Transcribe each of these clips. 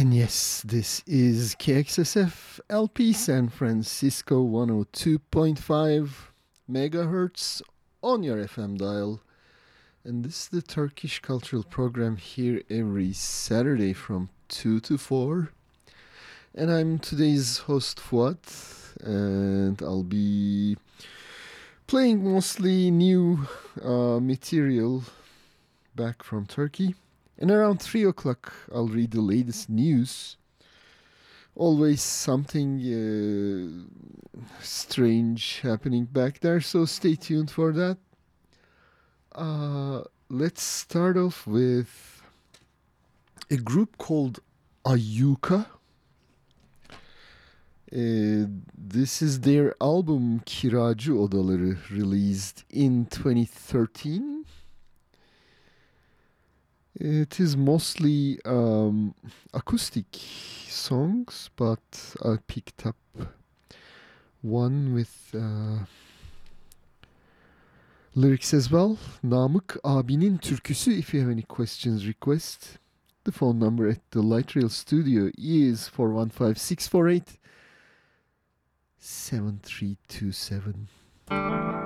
And yes, this is KXSF LP San Francisco 102.5 megahertz on your FM dial. And this is the Turkish Cultural Program here every Saturday from 2 to 4. And I'm today's host Fuad, and I'll be playing mostly new uh, material back from Turkey. And around 3 o'clock, I'll read the latest news. Always something uh, strange happening back there, so stay tuned for that. Uh, let's start off with a group called Ayyuka. Uh, this is their album Kiracı Odaları released in 2013. It is mostly um, acoustic songs, but I picked up one with uh, lyrics as well. Namık abinin türküsü. If you have any questions, request. The phone number at the Light Rail studio is 415 7327.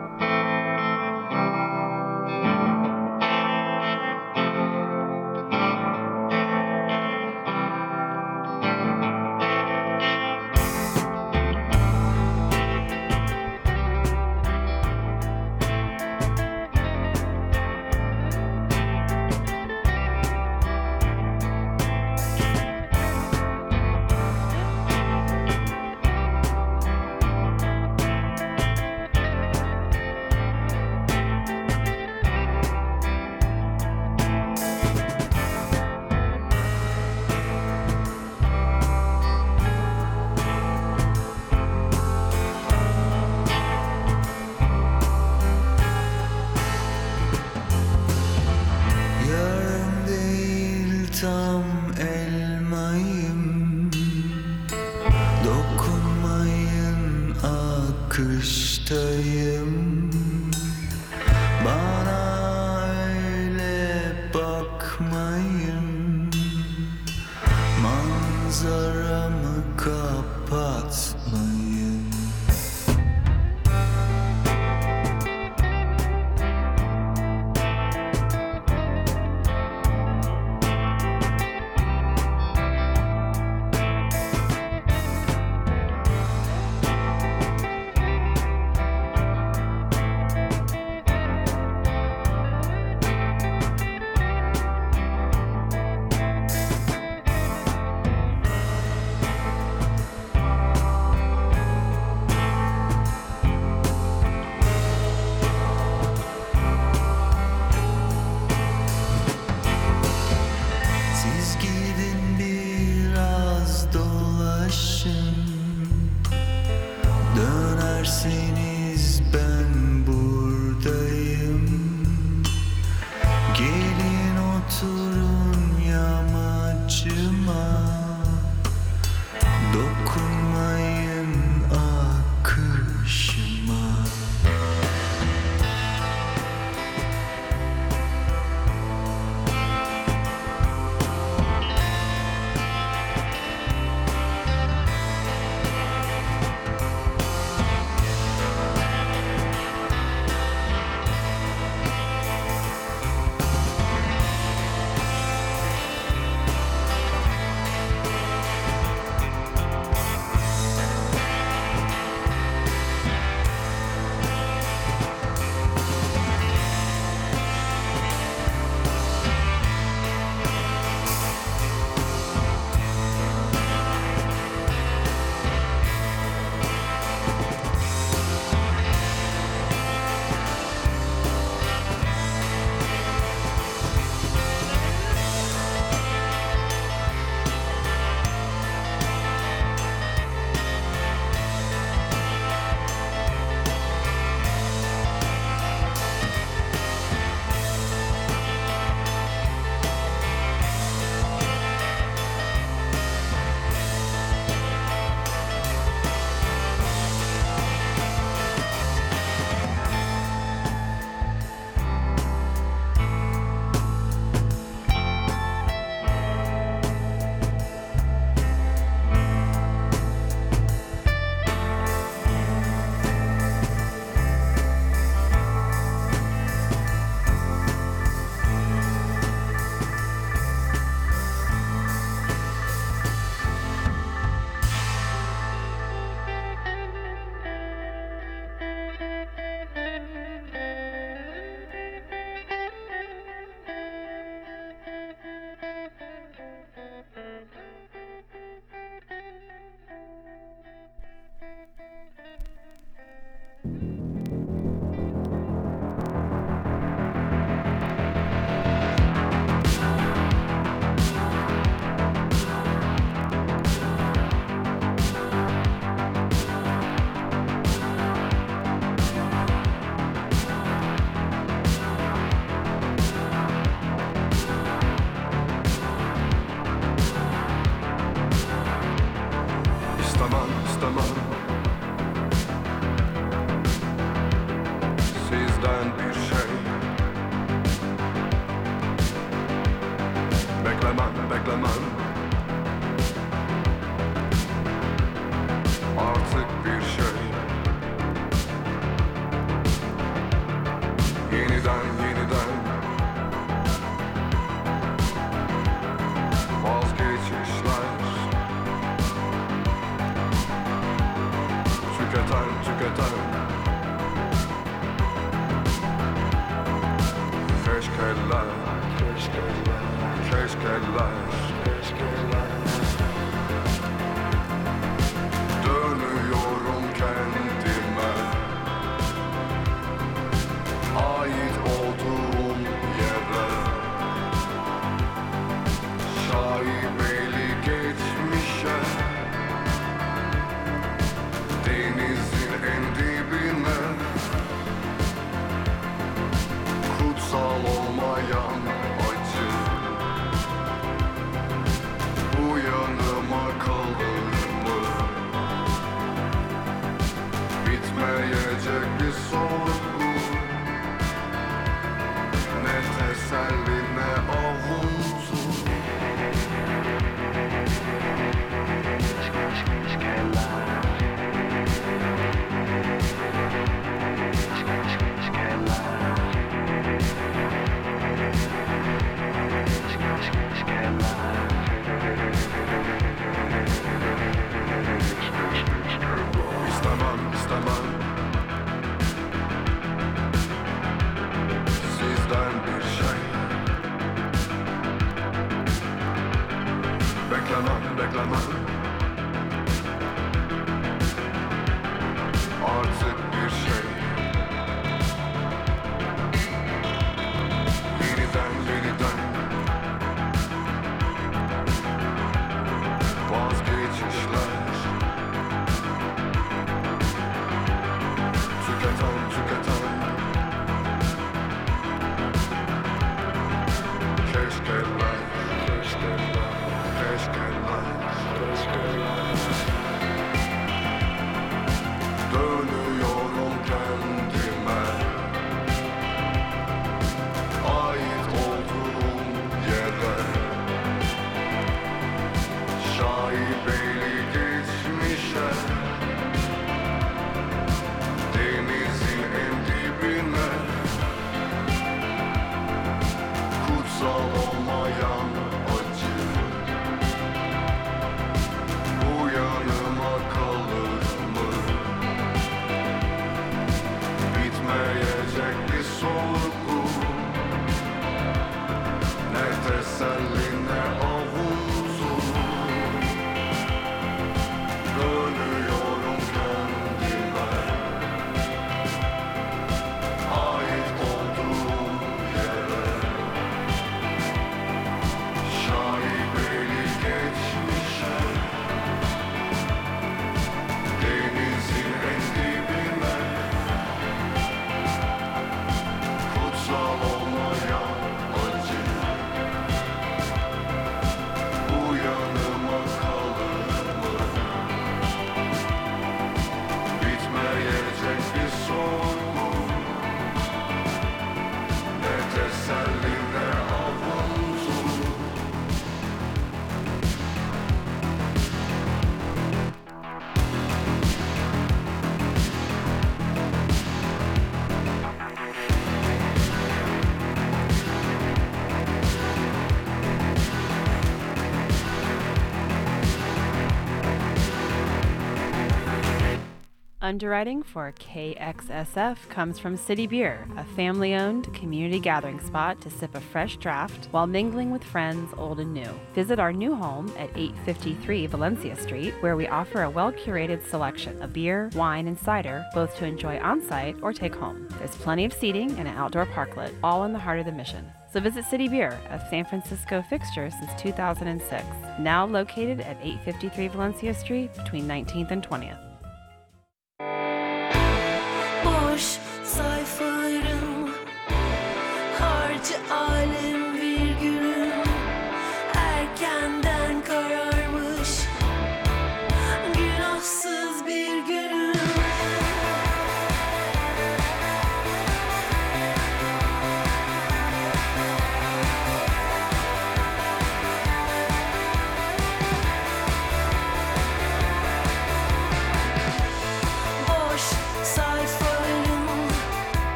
Underwriting for KXSF comes from City Beer, a family owned community gathering spot to sip a fresh draft while mingling with friends old and new. Visit our new home at 853 Valencia Street, where we offer a well curated selection of beer, wine, and cider, both to enjoy on site or take home. There's plenty of seating and an outdoor parklet, all in the heart of the mission. So visit City Beer, a San Francisco fixture since 2006, now located at 853 Valencia Street between 19th and 20th.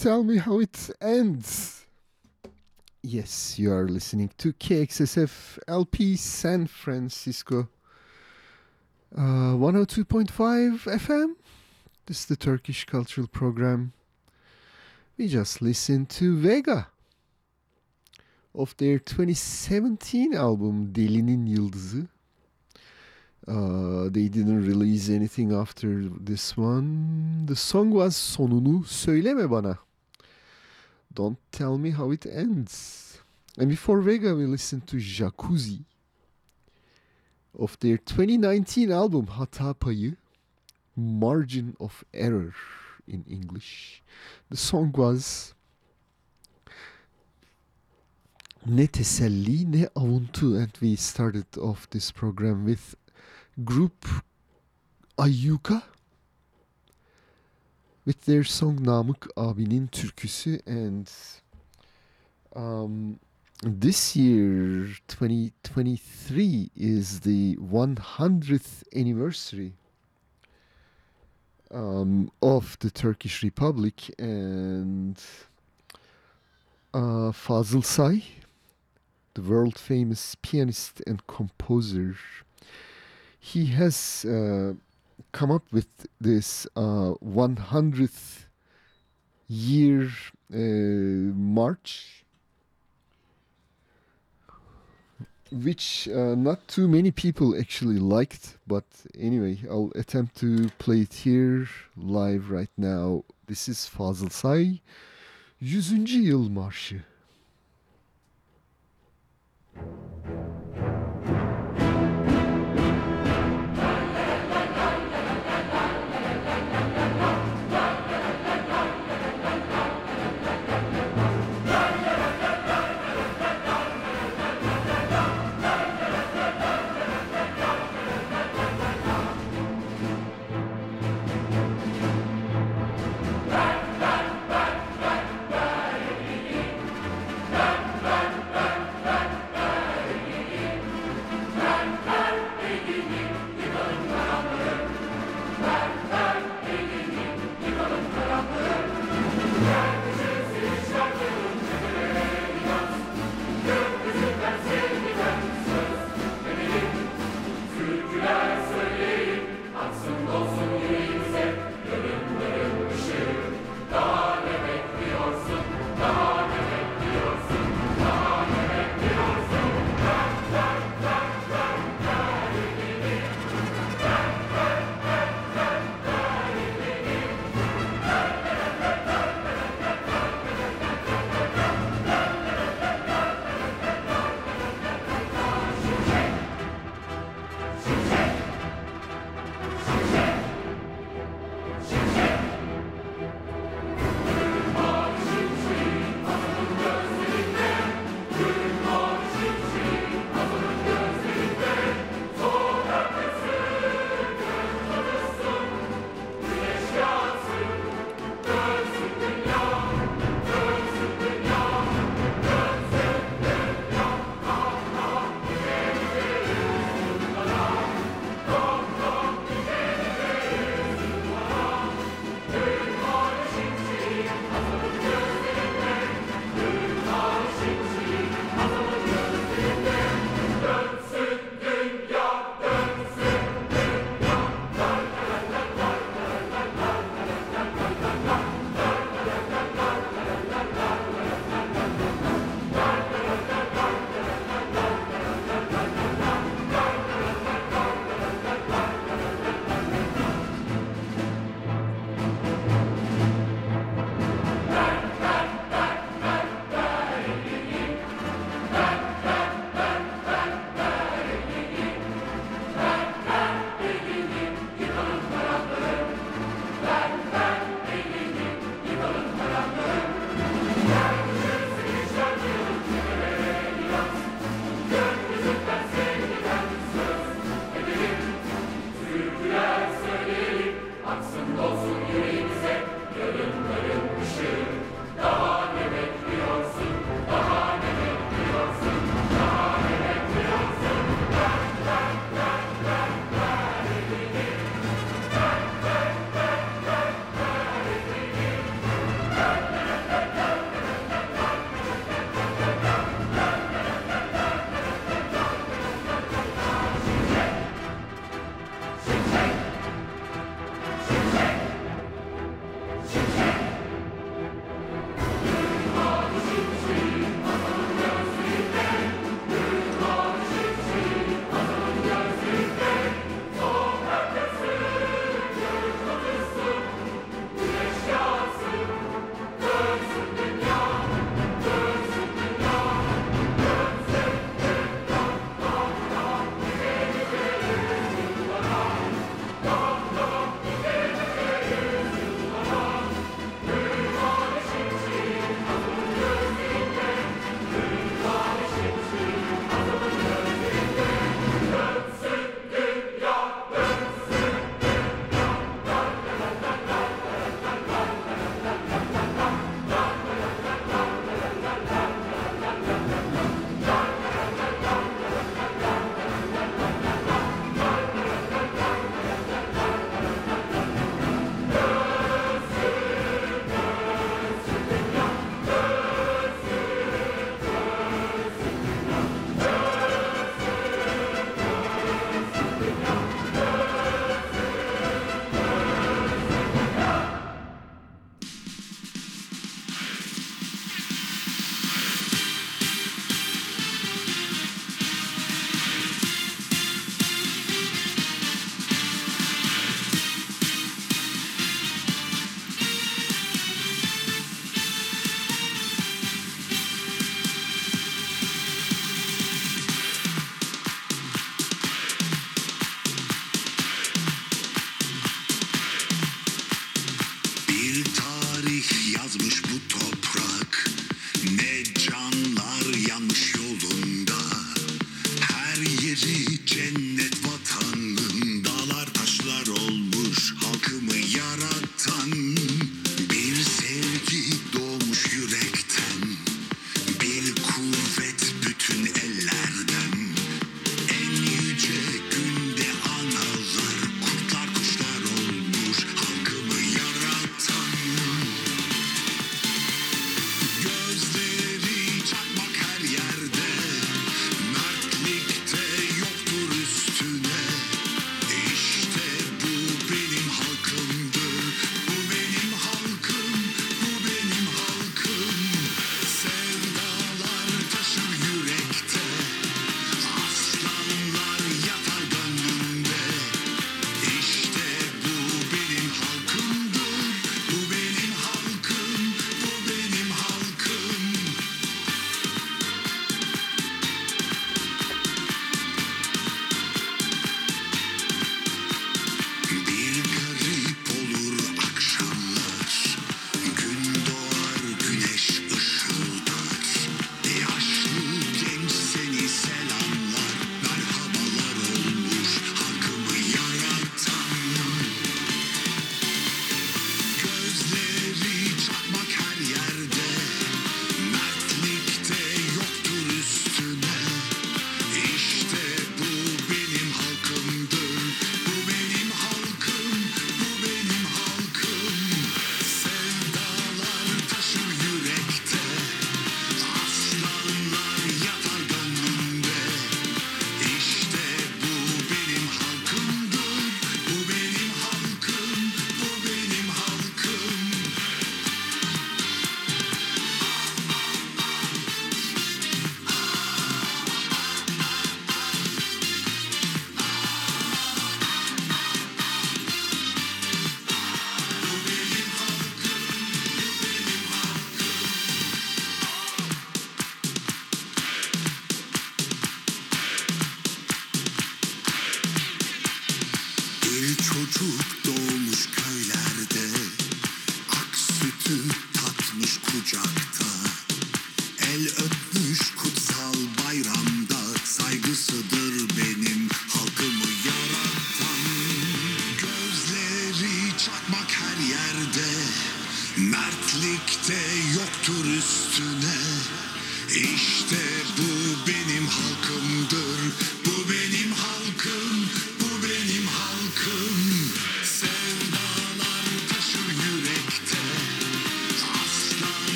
Tell me how it ends. Yes, you are listening to KXSF LP San Francisco. Uh, 102.5 FM. This is the Turkish Cultural Program. We just listened to Vega of their 2017 album Delinin Yıldızı. Uh, they didn't release anything after this one. The song was Sonunu Söyleme Bana. Don't tell me how it ends. And before Vega, we listened to Jakuzi of their 2019 album Hata Payı, Margin of Error in English. The song was Ne Teselli Ne Avuntu and we started off this program with group Ayyuka with their song Namık abinin türküsü and um, this year 2023 is the 100th anniversary um, of the Turkish Republic and uh, Fazıl Say the world famous pianist and composer he has uh, come up with this uh, 100th year uh, march which uh, not too many people actually liked but anyway i'll attempt to play it here live right now this is Fazıl Say 100. yıl marşı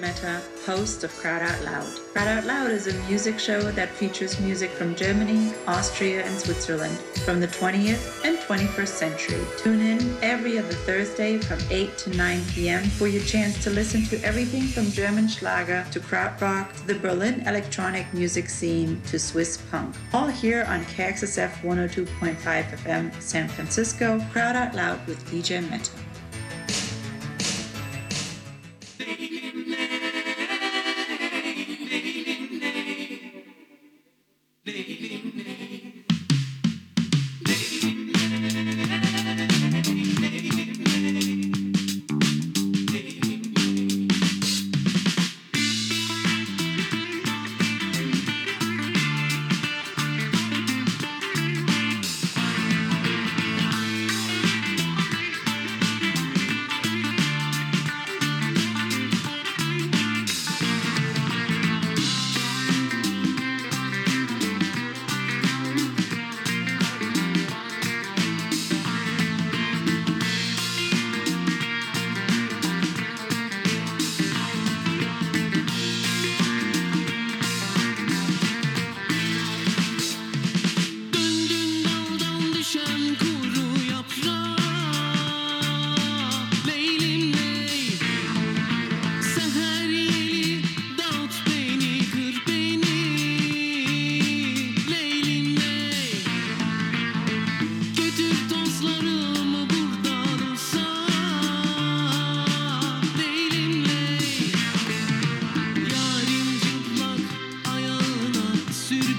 Mehta, host of Crowd Out Loud. Crowd Out Loud is a music show that features music from Germany, Austria, and Switzerland from the 20th and 21st century. Tune in every other Thursday from 8 to 9 p.m. for your chance to listen to everything from German Schlager to Krautrock to the Berlin electronic music scene to Swiss punk. All here on KXSF 102.5 FM San Francisco, Crowd Out Loud with DJ Mehta.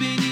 Be.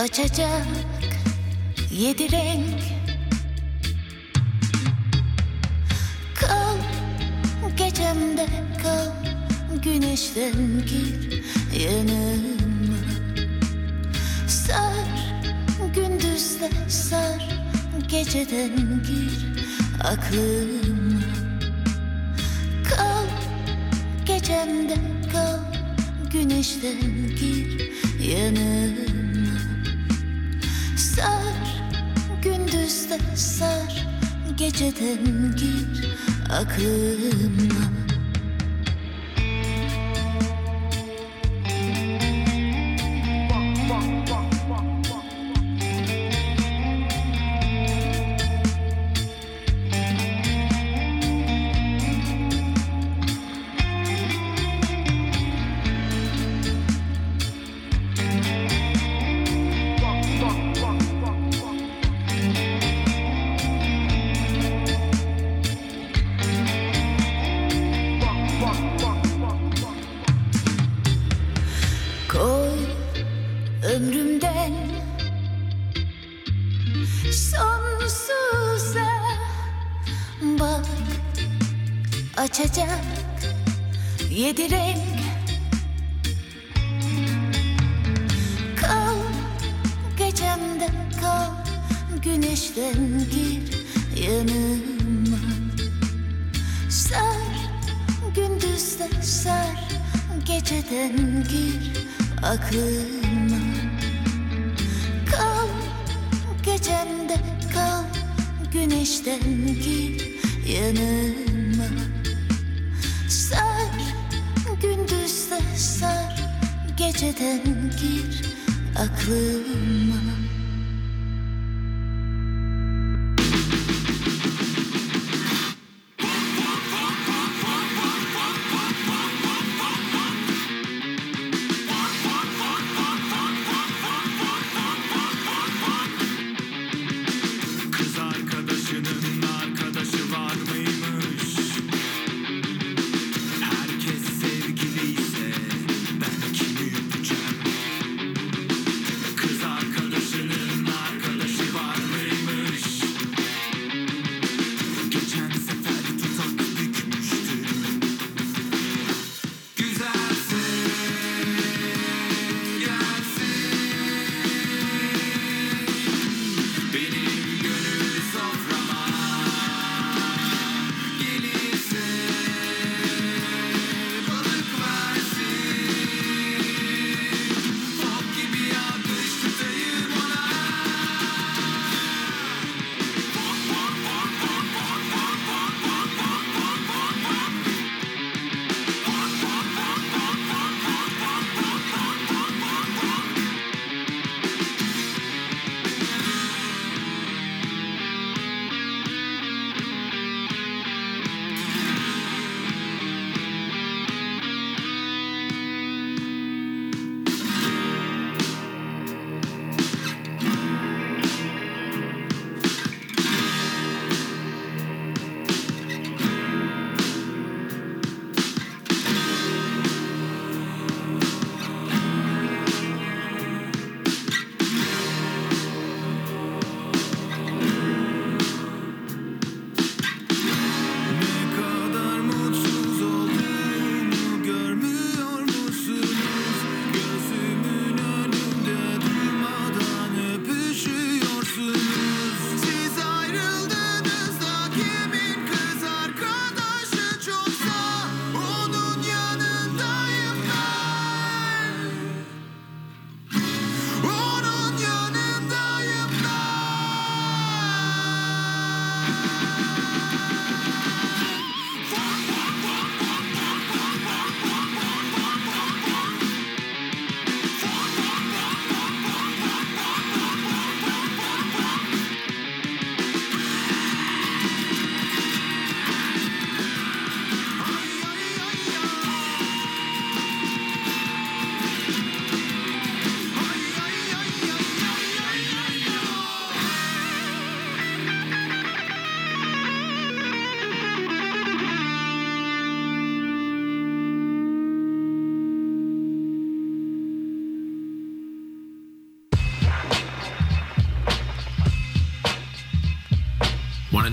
açacak yedi renk. Kal gecemde kal güneşten gir yanıma. Sar gündüzle sar geceden gir aklıma. Kal gecemde kal güneşten gir yanıma sar Gündüz de sar Geceden gir aklıma.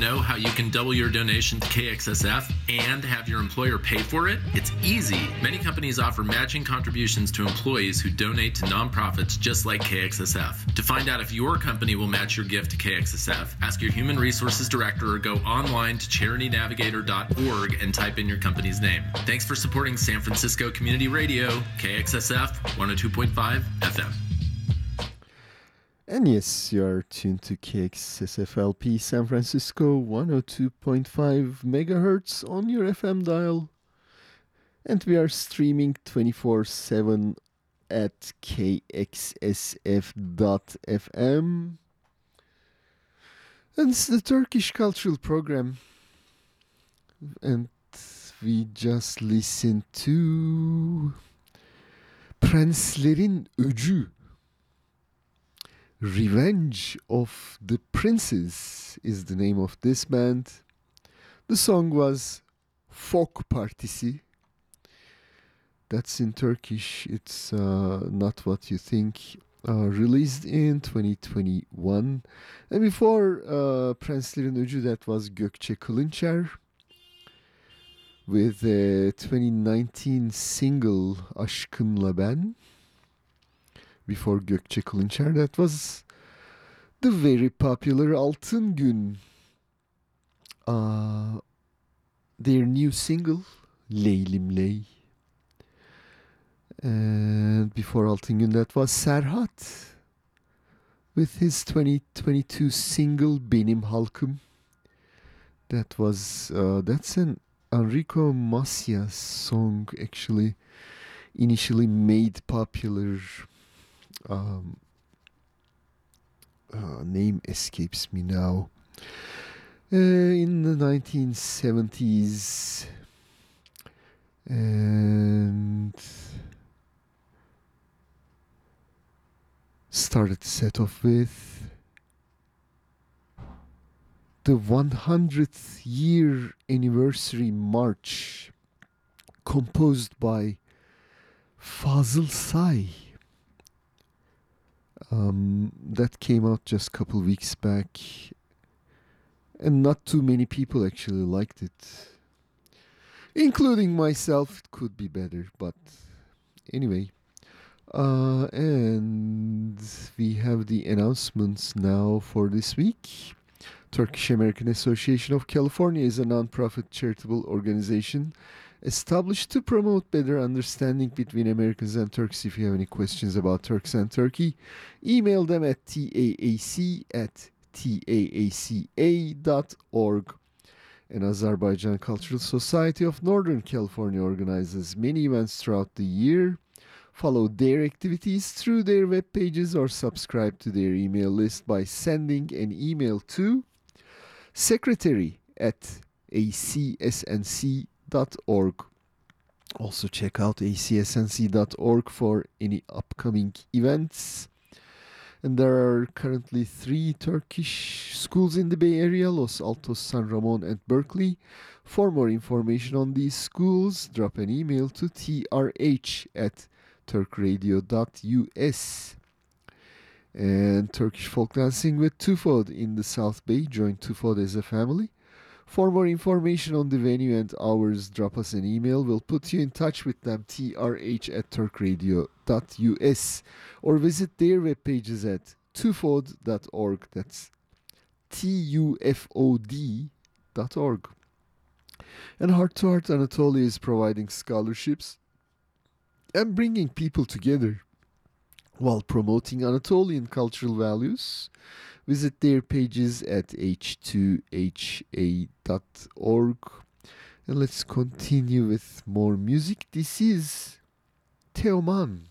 Know how you can double your donation to KXSF and have your employer pay for it? It's easy. Many companies offer matching contributions to employees who donate to nonprofits just like KXSF. To find out if your company will match your gift to KXSF, ask your human resources director or go online to charitynavigator.org and type in your company's name. Thanks for supporting San Francisco Community Radio, KXSF 102.5 FM. And yes, you are tuned to KXSFLP San Francisco 102.5 megahertz on your FM dial. And we are streaming 24 7 at kxsf.fm. And it's the Turkish Cultural Program. And we just listened to Prenslerin Öcü. Revenge of the Princes is the name of this band. The song was Folk Partisi. That's in Turkish. It's uh, not what you think. Uh, released in 2021. And before uh, Prenslerin Öcü, that was Gökçe Kılınçer with a 2019 single Aşkınla Ben before Gökçe Kılınçer. That was the very popular Altın Gün. Uh, their new single, Leylim Ley. And before Altın Gün, that was Serhat with his 2022 single Benim Halkım. That was, uh, that's an Enrico Macias song actually initially made popular um, uh, name escapes me now. Uh, in the 1970s, and started to set off with the 100th year anniversary march composed by Fazıl Say um, that came out just a couple weeks back, and not too many people actually liked it, including myself. It could be better, but anyway. Uh, and we have the announcements now for this week. Turkish American Association of California is a non-profit charitable organization established to promote better understanding between Americans and Turks. If you have any questions about Turks and Turkey, email them at taac at taaca.org. And Azerbaijan Cultural Society of Northern California organizes many events throughout the year. Follow their activities through their web pages or subscribe to their email list by sending an email to secretary at acsnc.org acsnc.org. Also, check out acsnc.org for any upcoming events. And there are currently three Turkish schools in the Bay Area Los Altos, San Ramon, and Berkeley. For more information on these schools, drop an email to trh at turkradio.us. And Turkish folk dancing with Tufod in the South Bay. Join Tufod as a family. For more information on the venue and hours, drop us an email. We'll put you in touch with them, trh at turkradio.us, or visit their web pages at tufod.org. That's T-U-F-O-D dot org. And Heart to Heart Anatolia is providing scholarships and bringing people together while promoting Anatolian cultural values Visit their pages at h2ha.org. And let's continue with more music. This is Teoman.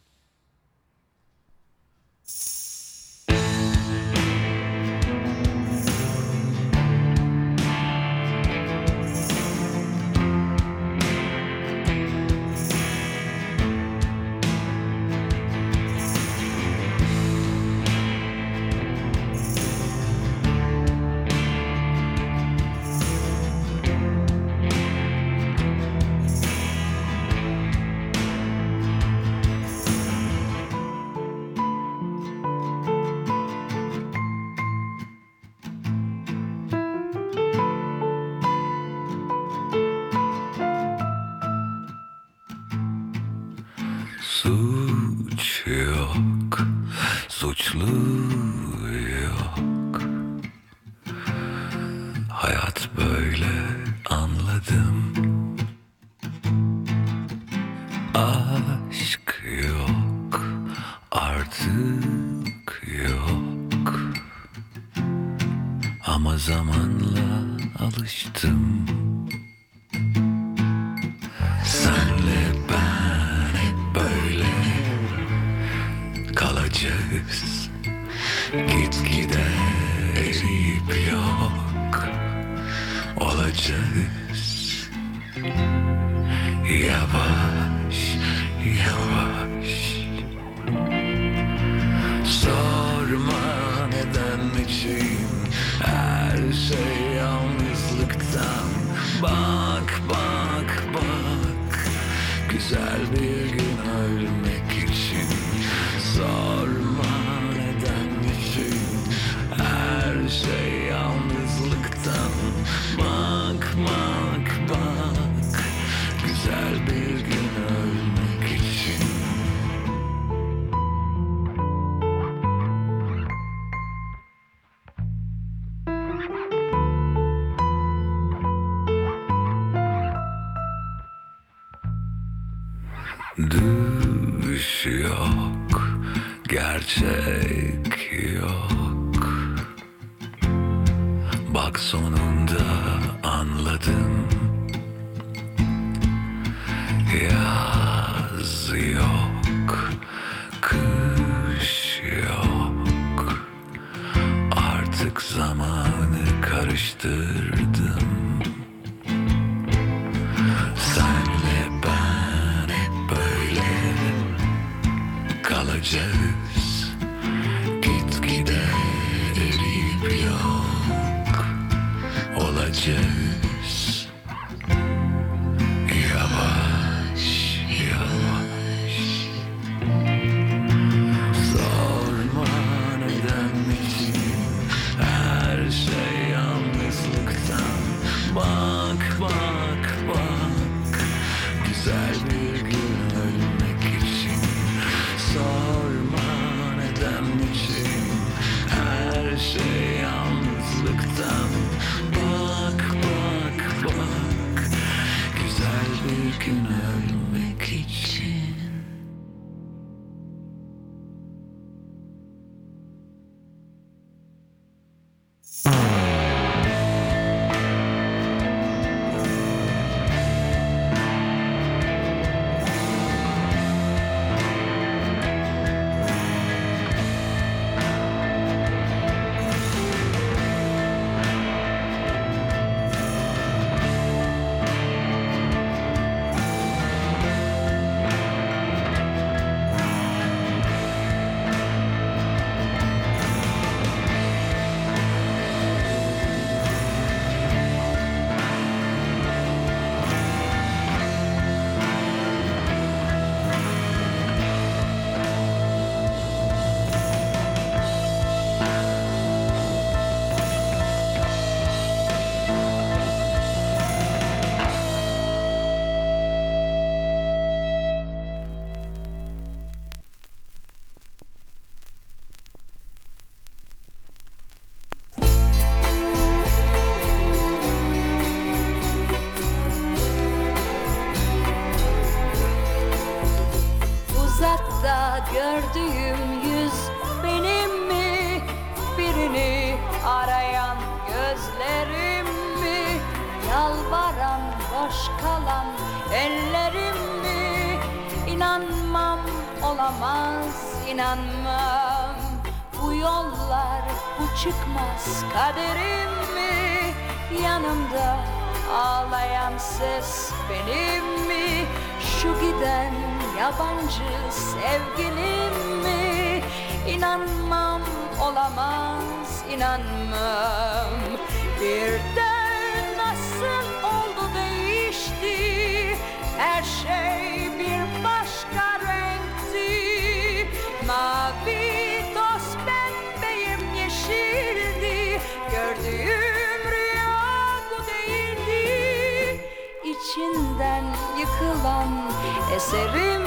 Keserim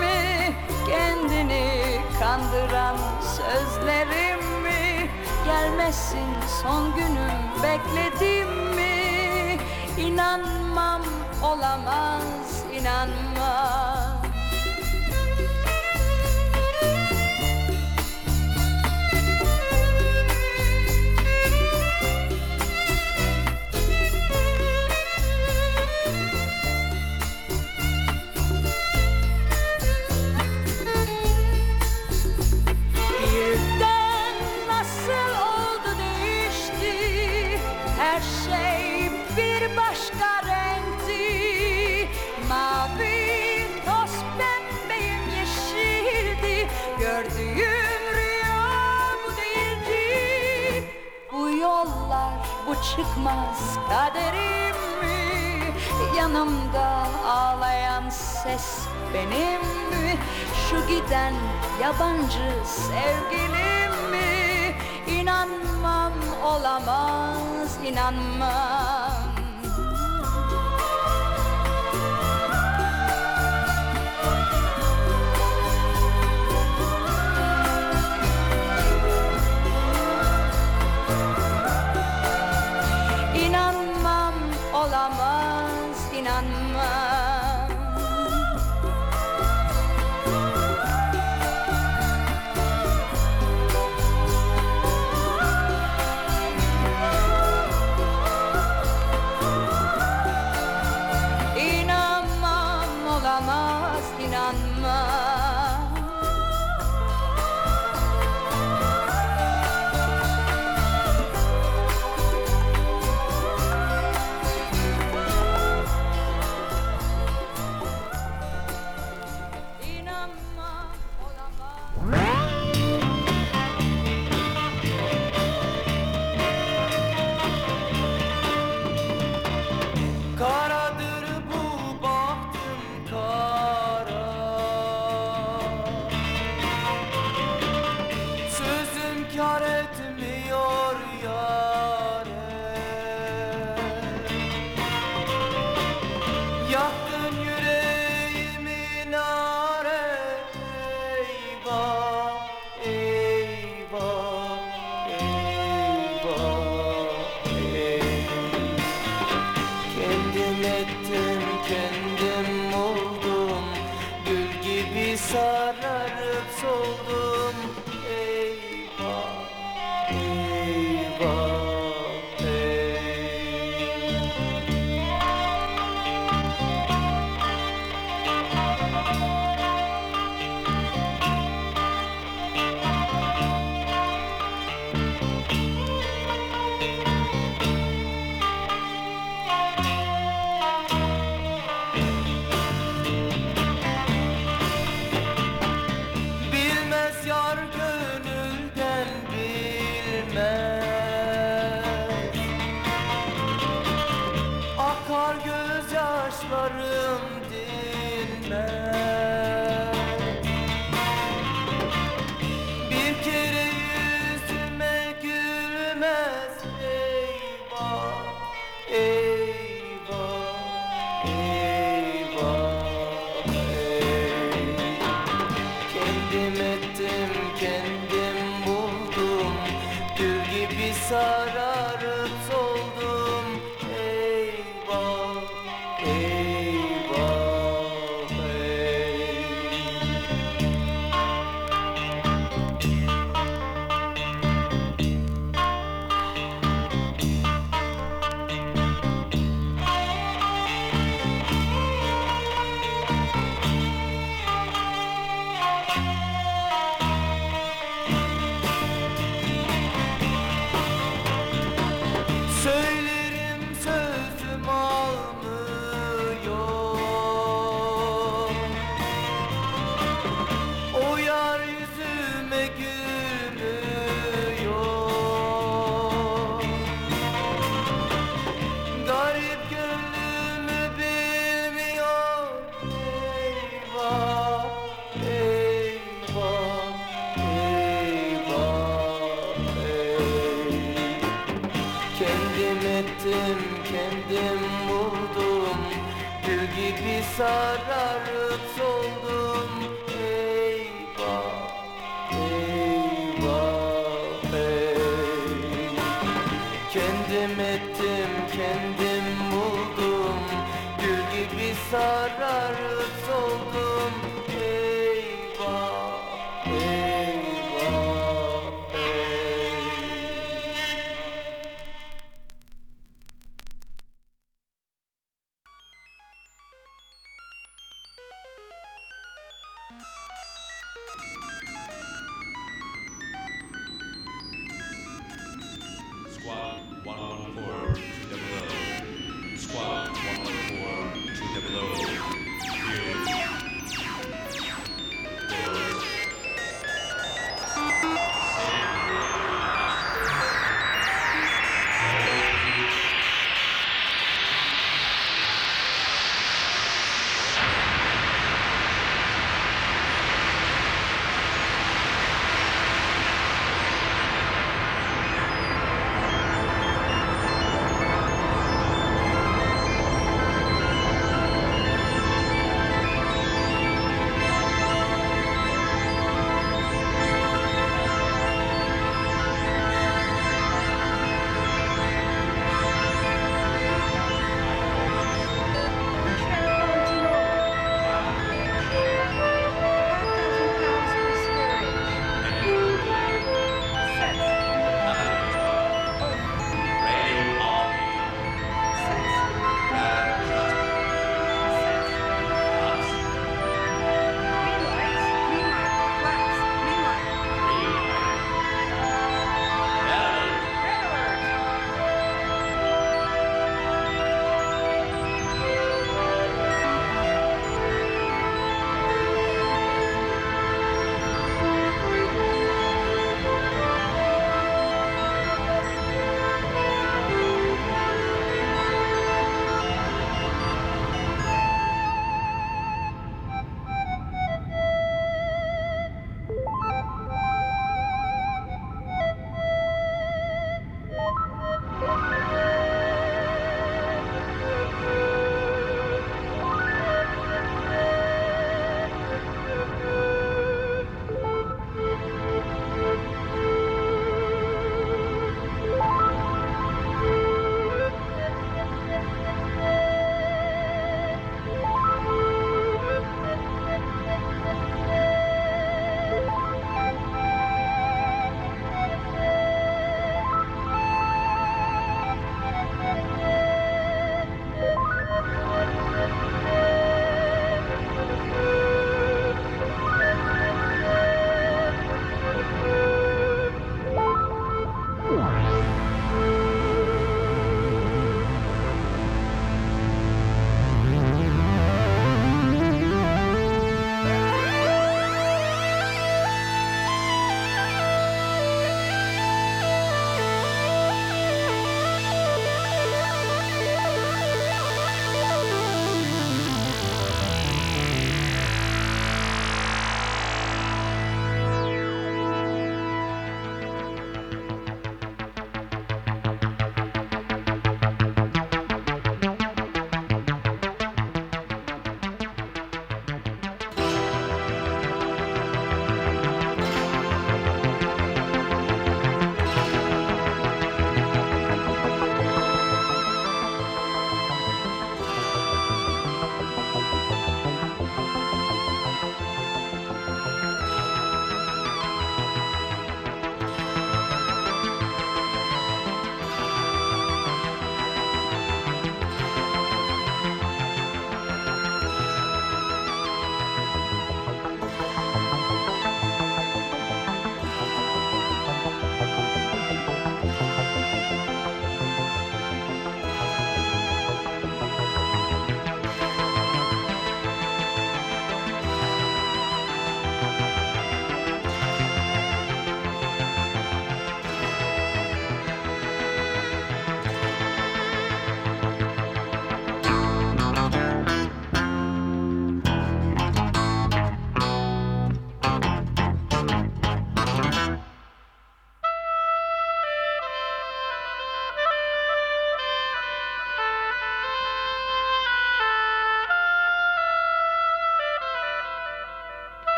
mi kendini kandıran sözlerim mi? Gelmesin son günüm bekledim mi? İnanmam olamaz inanmam. çıkmaz kaderim mi? Yanımda ağlayan ses benim mi? Şu giden yabancı sevgilim mi? İnanmam olamaz, inanmam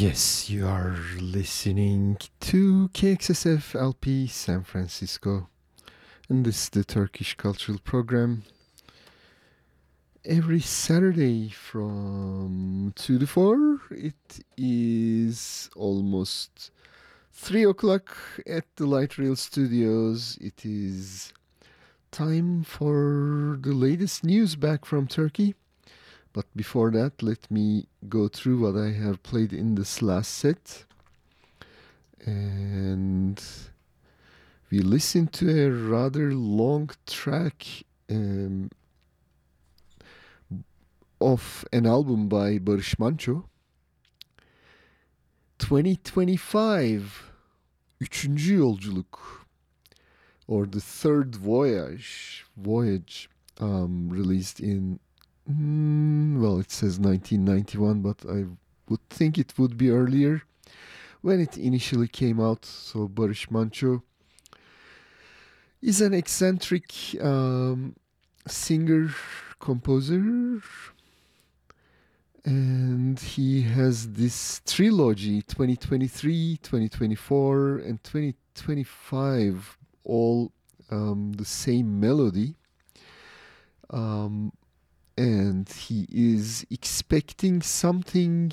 Yes, you are listening to KXSF LP San Francisco, and this is the Turkish Cultural Program. Every Saturday from 2 to 4, it is almost 3 o'clock at the Light Rail Studios. It is time for the latest news back from Turkey. But before that, let me go through what I have played in this last set. And we listened to a rather long track um, of an album by Barış Manço. 2025 Üçüncü Yolculuk or The Third Voyage Voyage um, released in Mm, well, it says 1991, but I would think it would be earlier when it initially came out. So Barış Manço is an eccentric um, singer composer and he has this trilogy 2023 2024 and 2025 all um, the same melody um, and he is expecting something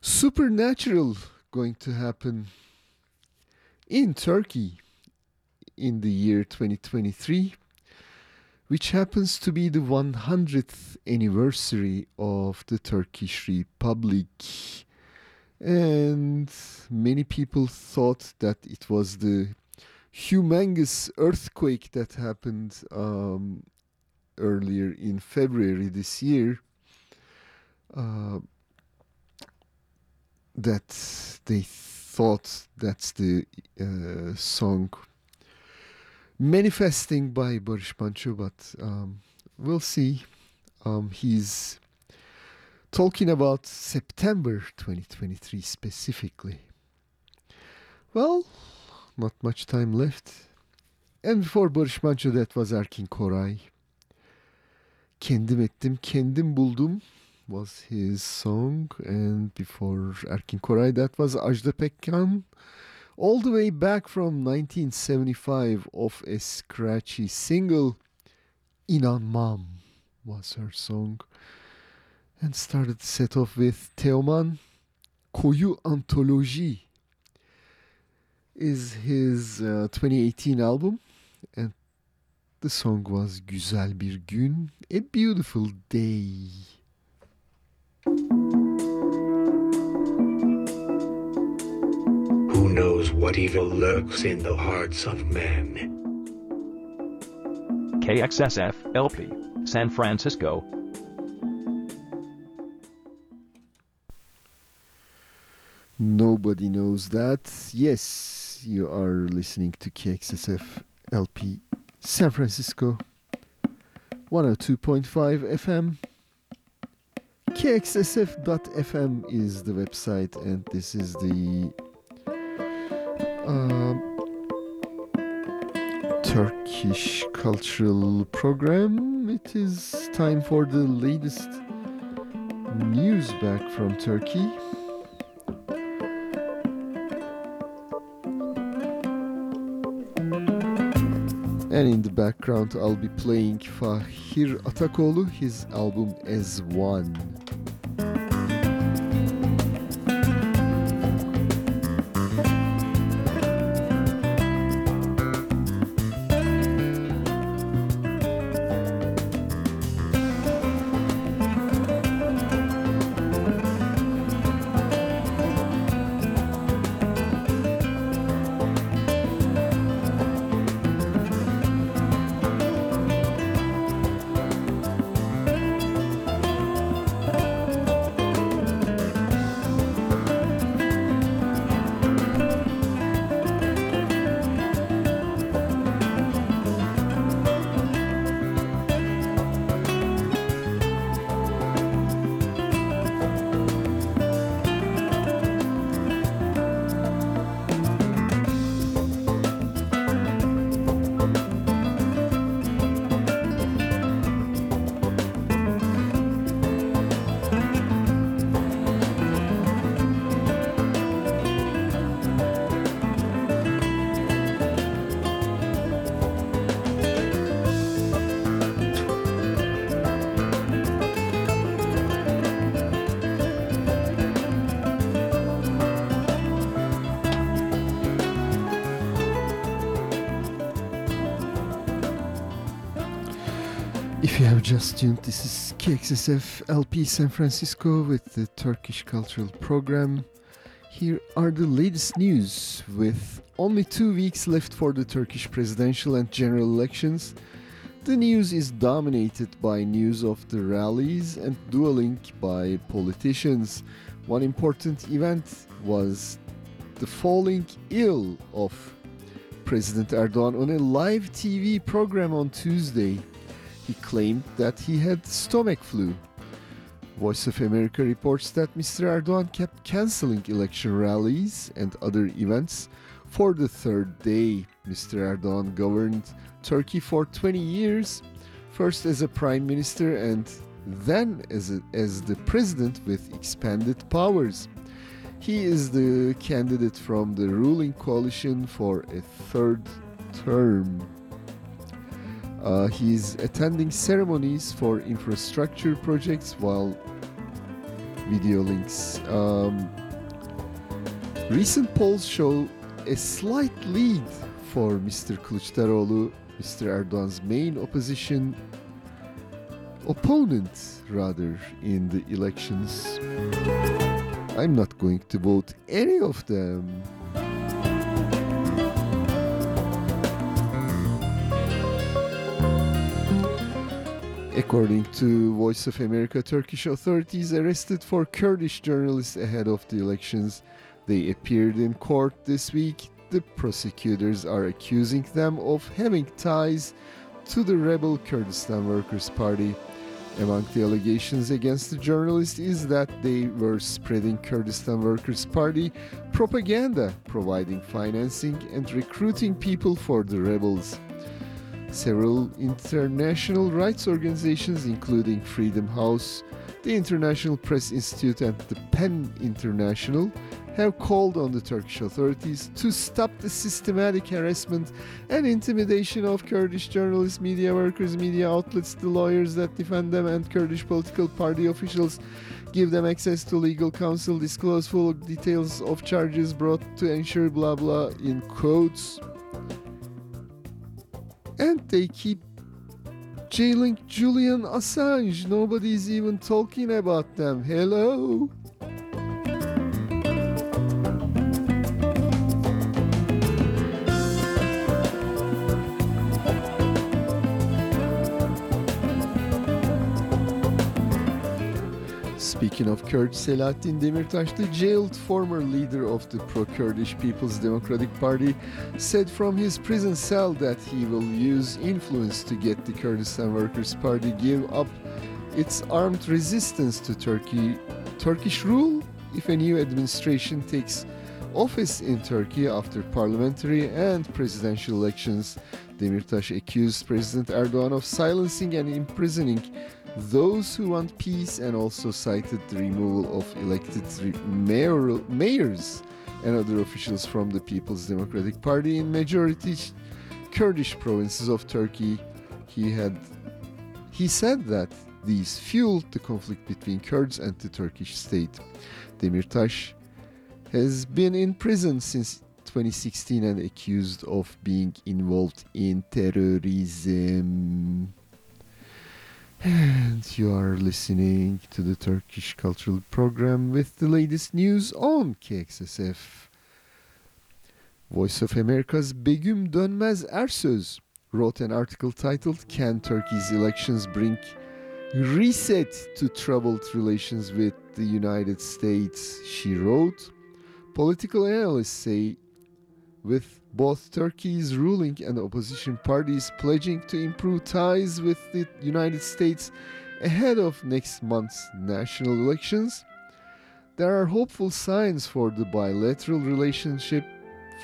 supernatural going to happen in Turkey in the year 2023, which happens to be the 100th anniversary of the Turkish Republic. And many people thought that it was the humongous earthquake that happened um, earlier in February this year. Uh, that they thought that's the uh, song manifesting by Barış but um, we'll see. Um, he's talking about September 2023 specifically. Well, not much time left. And before Barış that was Erkin Koray. Kendim ettim, kendim buldum was his song. And before Erkin Koray that was Ajda Pekkan. All the way back from 1975 of a scratchy single. İnanmam was her song. And started set off with Teoman. Koyu Antoloji is his uh, 2018 album. And the song was Güzel Bir Gün, A Beautiful Day. Who knows what evil lurks in the hearts of men? KXSF LP, San Francisco. Nobody knows that. Yes, you are listening to KXSF LP San Francisco 102.5 FM. KXSF.FM is the website, and this is the um, Turkish cultural program. It is time for the latest news back from Turkey. And in the background, I'll be playing Fahir Atakoğlu, his album As One. Just tuned, this is KXSF LP San Francisco with the Turkish Cultural Program. Here are the latest news. With only two weeks left for the Turkish presidential and general elections, the news is dominated by news of the rallies and dueling by politicians. One important event was the falling ill of President Erdogan on a live TV program on Tuesday he claimed that he had stomach flu. Voice of America reports that Mr. Erdogan kept canceling election rallies and other events for the third day. Mr. Erdogan governed Turkey for 20 years, first as a prime minister and then as, a, as the president with expanded powers. He is the candidate from the ruling coalition for a third term. Uh, he's attending ceremonies for infrastructure projects while video links. Um, recent polls show a slight lead for Mr. Kılıçdaroğlu, Mr. Erdogan's main opposition opponent, rather, in the elections. I'm not going to vote any of them. According to Voice of America, Turkish authorities arrested four Kurdish journalists ahead of the elections. They appeared in court this week. The prosecutors are accusing them of having ties to the rebel Kurdistan Workers' Party. Among the allegations against the journalists is that they were spreading Kurdistan Workers' Party propaganda, providing financing and recruiting people for the rebels. Several international rights organizations, including Freedom House, the International Press Institute, and the PEN International, have called on the Turkish authorities to stop the systematic harassment and intimidation of Kurdish journalists, media workers, media outlets, the lawyers that defend them, and Kurdish political party officials. Give them access to legal counsel, disclose full details of charges brought to ensure blah blah in quotes. And they keep jailing Julian Assange. Nobody's even talking about them. Hello? Speaking of Kurds, Selahattin Demirtas, the jailed former leader of the pro-Kurdish People's Democratic Party, said from his prison cell that he will use influence to get the Kurdistan Workers' Party give up its armed resistance to Turkey, Turkish rule if a new administration takes office in Turkey after parliamentary and presidential elections. Demirtas accused President Erdogan of silencing and imprisoning those who want peace and also cited the removal of elected re- mayoral, mayors and other officials from the People's Democratic Party in majority Kurdish provinces of Turkey. He had he said that these fueled the conflict between Kurds and the Turkish state. Demirtas has been in prison since 2016 and accused of being involved in terrorism. And you are listening to the Turkish Cultural Program with the latest news on KXSF. Voice of America's Begüm Dönmez Ersöz wrote an article titled Can Turkey's Elections Bring Reset to Troubled Relations with the United States? She wrote, Political analysts say with both Turkey's ruling and opposition parties pledging to improve ties with the United States ahead of next month's national elections, there are hopeful signs for the bilateral relationship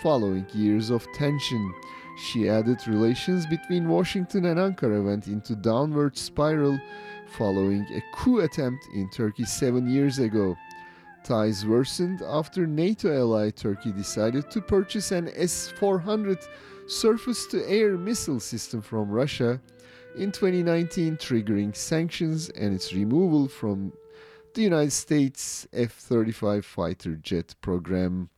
following years of tension. She added relations between Washington and Ankara went into downward spiral following a coup attempt in Turkey 7 years ago. Ties worsened after NATO ally Turkey decided to purchase an S 400 surface to air missile system from Russia in 2019, triggering sanctions and its removal from the United States F 35 fighter jet program.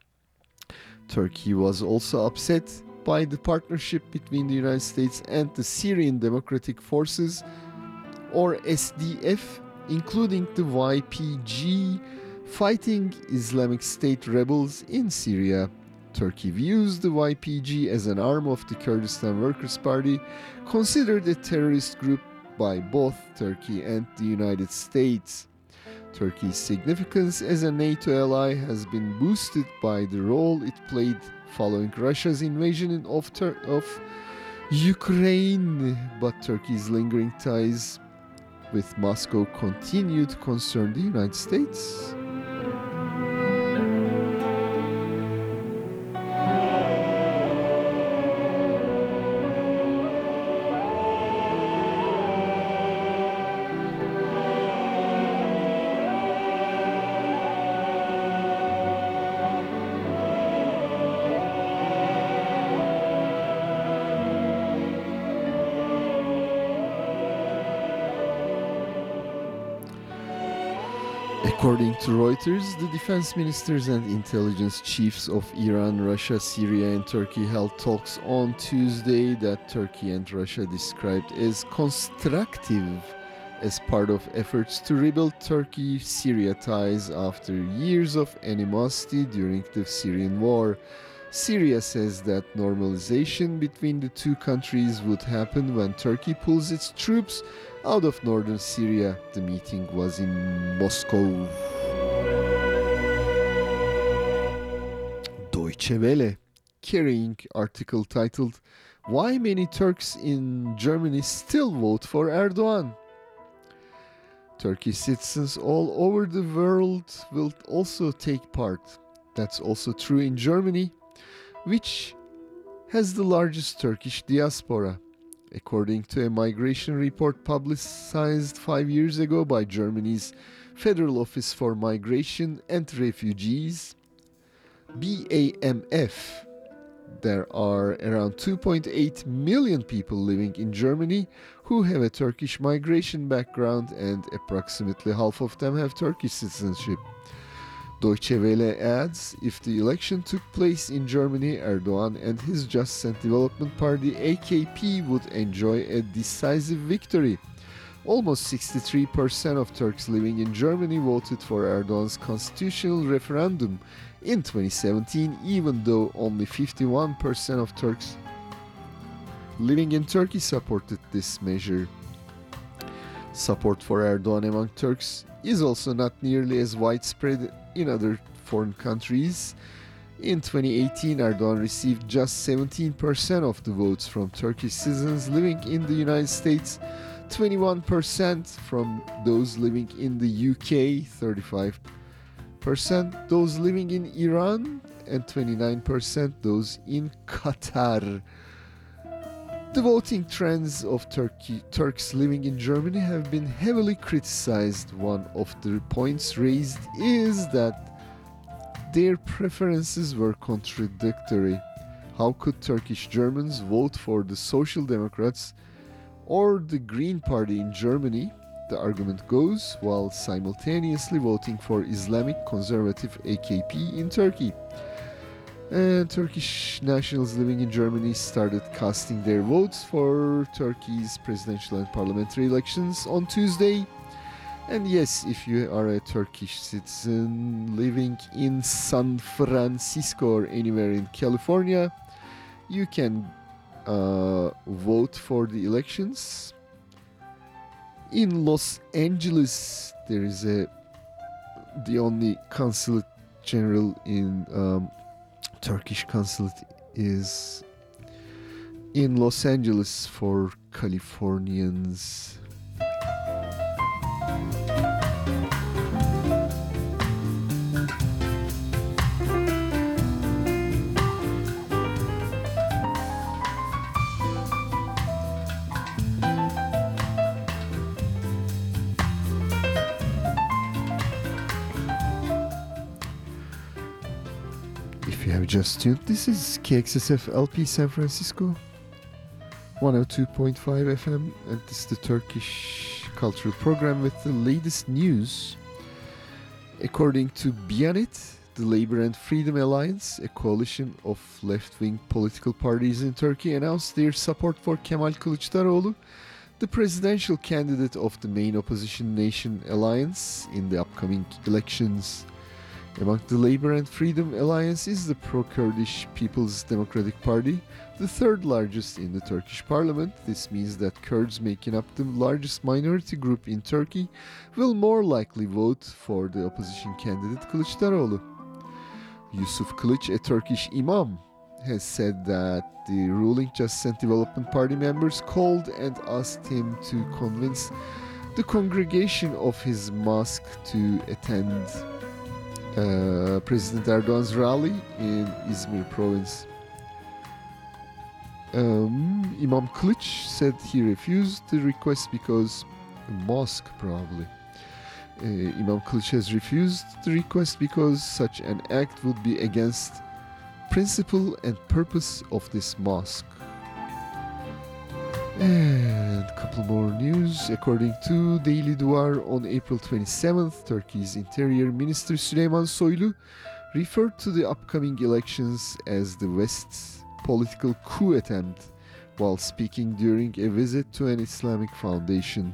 Turkey was also upset by the partnership between the United States and the Syrian Democratic Forces, or SDF, including the YPG fighting Islamic State rebels in Syria. Turkey views the YPG as an arm of the Kurdistan Workers' Party, considered a terrorist group by both Turkey and the United States. Turkey's significance as a NATO ally has been boosted by the role it played following Russia's invasion of, Tur- of Ukraine, but Turkey's lingering ties with Moscow continue to concern the United States. According to Reuters, the defense ministers and intelligence chiefs of Iran, Russia, Syria, and Turkey held talks on Tuesday that Turkey and Russia described as constructive as part of efforts to rebuild Turkey Syria ties after years of animosity during the Syrian war. Syria says that normalization between the two countries would happen when Turkey pulls its troops out of northern Syria. The meeting was in Moscow. Deutsche Welle carrying article titled Why Many Turks in Germany Still Vote for Erdogan. Turkish citizens all over the world will also take part. That's also true in Germany, which has the largest Turkish diaspora. According to a migration report publicized five years ago by Germany's Federal Office for Migration and Refugees, BAMF, there are around 2.8 million people living in Germany who have a Turkish migration background, and approximately half of them have Turkish citizenship. Deutsche Welle adds if the election took place in Germany, Erdogan and his Just and Development Party AKP would enjoy a decisive victory. Almost 63% of Turks living in Germany voted for Erdogan's constitutional referendum in 2017, even though only 51% of Turks living in Turkey supported this measure. Support for Erdogan among Turks is also not nearly as widespread in other foreign countries. In 2018, Erdogan received just 17% of the votes from Turkish citizens living in the United States, 21% from those living in the UK, 35% those living in Iran, and 29% those in Qatar. The voting trends of Turkey, Turks living in Germany have been heavily criticized. One of the points raised is that their preferences were contradictory. How could Turkish Germans vote for the Social Democrats or the Green Party in Germany? The argument goes while simultaneously voting for Islamic conservative AKP in Turkey and Turkish nationals living in Germany started casting their votes for Turkey's presidential and parliamentary elections on Tuesday. And yes, if you are a Turkish citizen living in San Francisco or anywhere in California, you can uh, vote for the elections. In Los Angeles, there is a the only consulate general in um, Turkish consulate is in Los Angeles for Californians. Just tuned, this is KXSF LP San Francisco, 102.5 FM, and this is the Turkish cultural program with the latest news. According to Bianet, the Labor and Freedom Alliance, a coalition of left wing political parties in Turkey, announced their support for Kemal Kılıçdaroğlu, the presidential candidate of the main opposition nation alliance in the upcoming elections. Among the Labor and Freedom Alliance is the pro Kurdish People's Democratic Party, the third largest in the Turkish parliament. This means that Kurds, making up the largest minority group in Turkey, will more likely vote for the opposition candidate Kılıçdaroğlu. Yusuf Kılıç, a Turkish imam, has said that the ruling Just and Development Party members called and asked him to convince the congregation of his mosque to attend uh, President Erdogan's rally in Izmir province. Um, Imam Kılıç said he refused the request because a mosque probably. Uh, Imam Kılıç has refused the request because such an act would be against principle and purpose of this mosque. And a couple more news. According to Daily Duvar, on April 27th, Turkey's Interior Minister Süleyman Soylu referred to the upcoming elections as the West's political coup attempt while speaking during a visit to an Islamic foundation.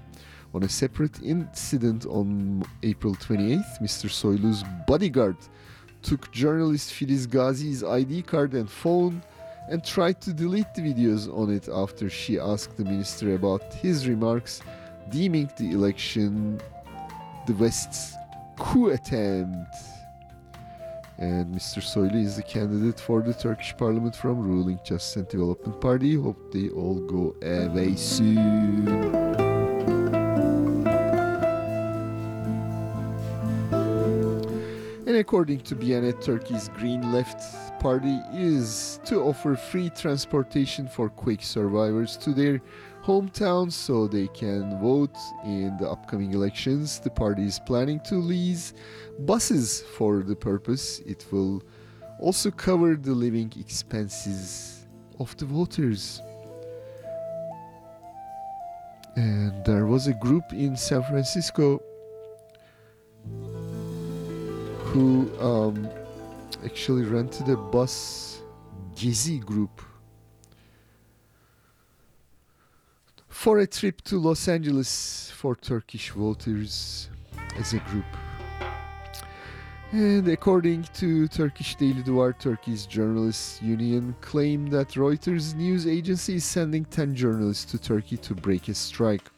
On a separate incident on April 28th, Mr. Soylu's bodyguard took journalist Filiz Gazi's ID card and phone and tried to delete the videos on it after she asked the minister about his remarks, deeming the election the West's coup attempt. And Mr. Soylu is the candidate for the Turkish parliament from ruling Justice and Development Party. Hope they all go away soon. And according to Bianet, Turkey's Green Left Party is to offer free transportation for quake survivors to their hometowns so they can vote in the upcoming elections. The party is planning to lease buses for the purpose. It will also cover the living expenses of the voters. And there was a group in San Francisco who um, actually rented a bus, Gezi group, for a trip to Los Angeles for Turkish voters as a group. And according to Turkish Daily Duvar, Turkey's journalists union claimed that Reuters news agency is sending 10 journalists to Turkey to break a strike.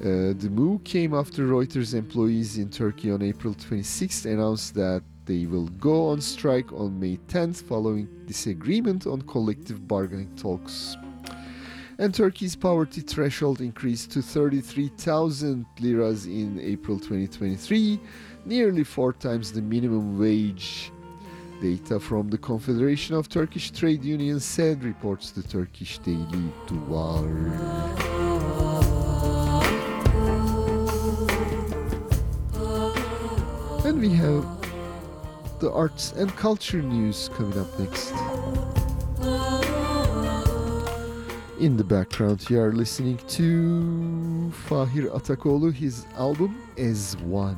Uh, the move came after Reuters employees in Turkey on April 26th announced that they will go on strike on May 10th following disagreement on collective bargaining talks. And Turkey's poverty threshold increased to 33,000 liras in April 2023, nearly four times the minimum wage. Data from the Confederation of Turkish Trade Unions said, reports the Turkish Daily Duvar. And we have the arts and culture news coming up next. In the background, you are listening to Fahir Atakoğlu, his album As One.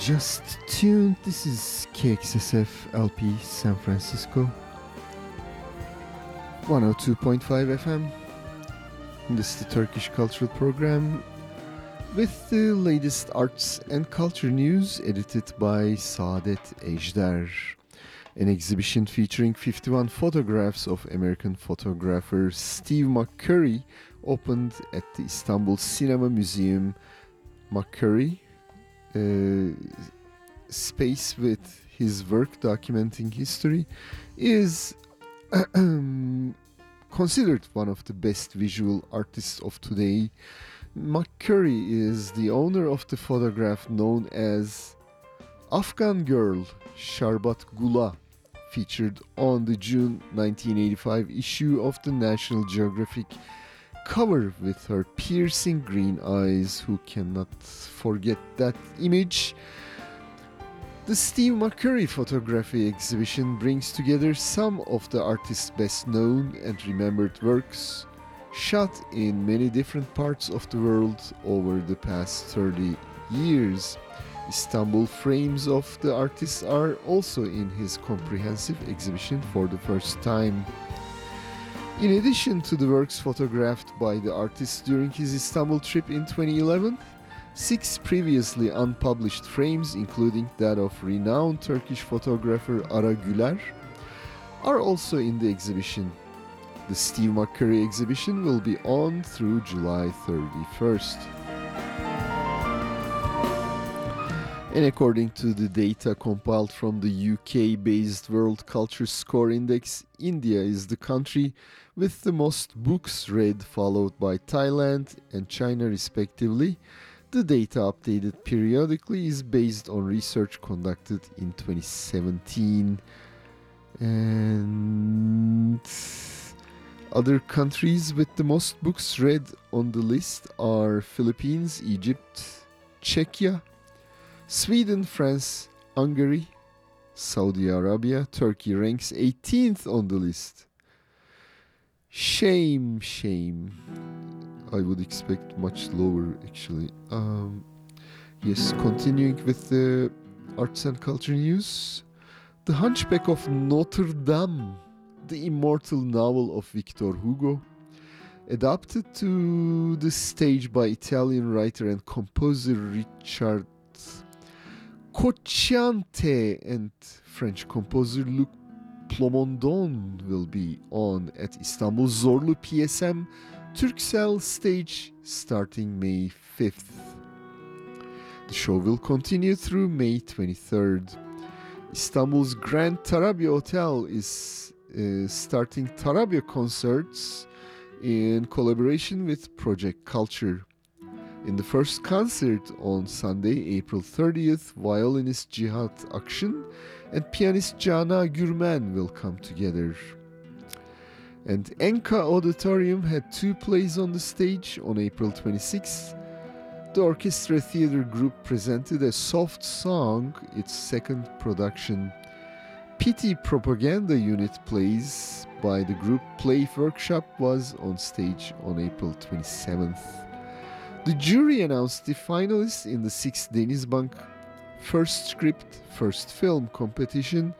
Just tuned, this is KXSF LP San Francisco 102.5 FM. This is the Turkish Cultural Program with the latest arts and culture news edited by Saadet Ejder. An exhibition featuring 51 photographs of American photographer Steve McCurry opened at the Istanbul Cinema Museum McCurry Uh, space with his work documenting history is considered one of the best visual artists of today. McCurry is the owner of the photograph known as Afghan Girl Sharbat Gula, featured on the June 1985 issue of the National Geographic cover with her piercing green eyes. Who cannot forget that image? The Steve McCurry Photography Exhibition brings together some of the artist's best known and remembered works, shot in many different parts of the world over the past 30 years. Istanbul frames of the artist are also in his comprehensive exhibition for the first time. In addition to the works photographed by the artist during his Istanbul trip in 2011, six previously unpublished frames, including that of renowned Turkish photographer Ara Güler, are also in the exhibition. The Steve McCurry exhibition will be on through July 31st. And according to the data compiled from the UK based World Culture Score Index, India is the country with the most books read, followed by Thailand and China, respectively. The data updated periodically is based on research conducted in 2017. And other countries with the most books read on the list are Philippines, Egypt, Czechia, Sweden, France, Hungary, Saudi Arabia, Turkey ranks 18th on the list. Shame, shame. I would expect much lower actually. Um, yes, continuing with the arts and culture news. The Hunchback of Notre Dame, the immortal novel of Victor Hugo, adapted to the stage by Italian writer and composer Richard Cocciante and French composer Luc Plamondon will be on at Istanbul Zorlu PSM Turkcell stage starting May 5th. The show will continue through May 23rd. Istanbul's Grand Tarabya Hotel is uh, starting Tarabya concerts in collaboration with Project Culture. In the first concert on Sunday, April 30th, violinist Cihat Aşkın and pianist Jana Gürmen will come together. And Enka Auditorium had two plays on the stage on April 26th. The Orchestra Theatre Group presented a soft song, its second production. Pity Propaganda Unit plays by the group Play Workshop was on stage on April 27th. The jury announced the finalists in the sixth Denizbank First Script, First Film competition.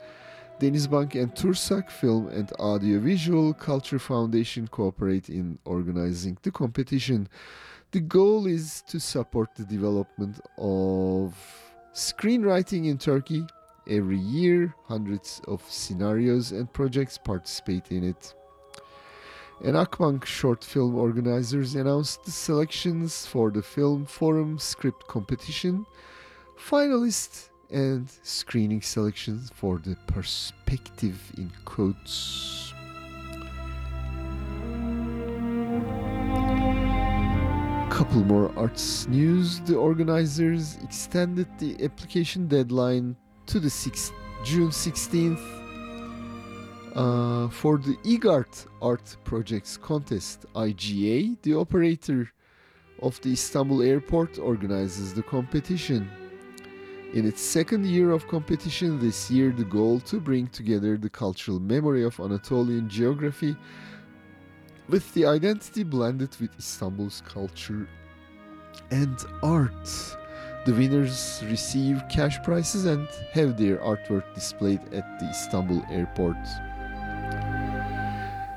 Denizbank and Tursak Film and Audiovisual Culture Foundation cooperate in organizing the competition. The goal is to support the development of screenwriting in Turkey. Every year, hundreds of scenarios and projects participate in it. And Akbank short film organizers announced the selections for the Film Forum script competition, finalists, and screening selections for the perspective in quotes. Couple more arts news. The organizers extended the application deadline to the 6th, June 16th uh, for the IGART Art Projects Contest, IGA, the operator of the Istanbul airport organizes the competition. In its second year of competition this year, the goal to bring together the cultural memory of Anatolian geography with the identity blended with Istanbul's culture and art. The winners receive cash prizes and have their artwork displayed at the Istanbul airport.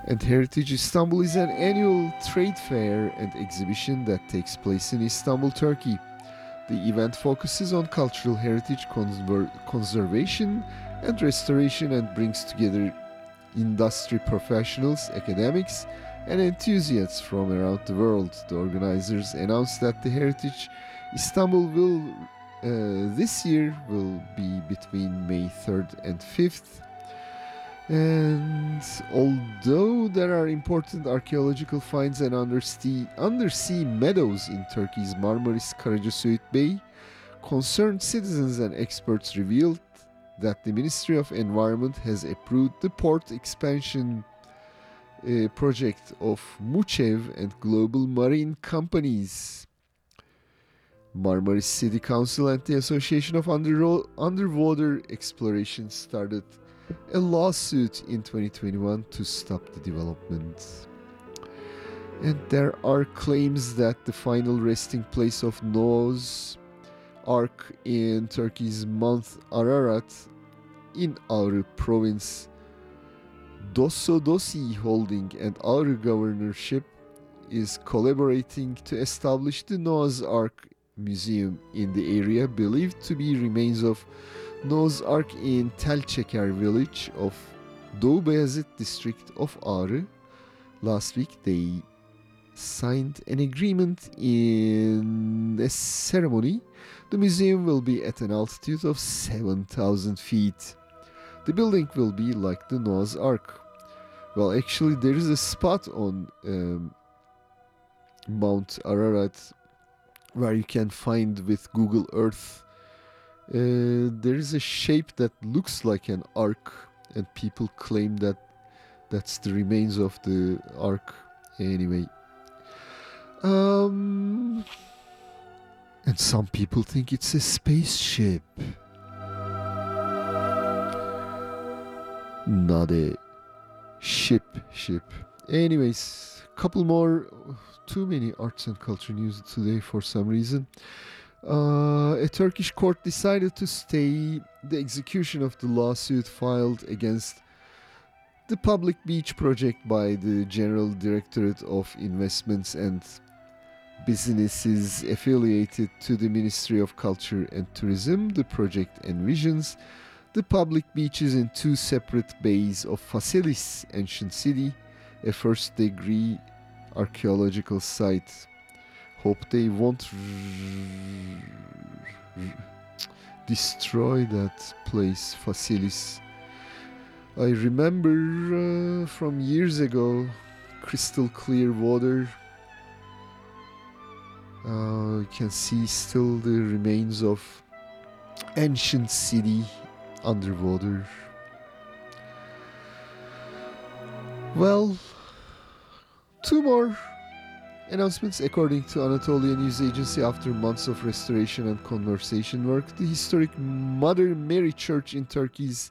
And Heritage Istanbul is an annual trade fair and exhibition that takes place in Istanbul, Turkey. The event focuses on cultural heritage conver- conservation and restoration and brings together industry professionals, academics, and enthusiasts from around the world. The organizers announced that the Heritage Istanbul will uh, this year will be between May 3rd and 5th and although there are important archaeological finds and undersea, undersea meadows in Turkey's Marmaris Karacasöğüt Bay, concerned citizens and experts revealed that the Ministry of Environment has approved the port expansion uh, project of Muchev and Global Marine Companies. Marmaris City Council and the Association of Underwater Exploration started a lawsuit in 2021 to stop the development. And there are claims that the final resting place of Noah's Ark in Turkey's Mount Ararat in Ağrı province, Dosodosi Holding and Ağrı Governorship is collaborating to establish the Noah's Ark Museum in the area believed to be remains of Noah's Ark in Telçeker village of Doğu Beyazıt district of Ağrı. Last week they signed an agreement in a ceremony. The museum will be at an altitude of 7,000 feet. The building will be like the Noah's Ark. Well, actually, there is a spot on um, Mount Ararat where you can find with Google Earth. Uh, there is a shape that looks like an ark, and people claim that that's the remains of the ark. Anyway, um, and some people think it's a spaceship. Not a ship, ship. Anyways, couple more. Too many arts and culture news today for some reason. Uh, a Turkish court decided to stay the execution of the lawsuit filed against the public beach project by the General Directorate of Investments and Businesses affiliated to the Ministry of Culture and Tourism. The project envisions the public beaches in two separate bays of Faselis, ancient city, a first degree archaeological site. Hope they won't destroy that place, Faselis. I remember uh, from years ago, crystal clear water. Uh, you can see still the remains of ancient city underwater. Well, two more announcements. According to Anatolian News Agency, after months of restoration and conservation work, the historic Mother Mary Church in Turkey's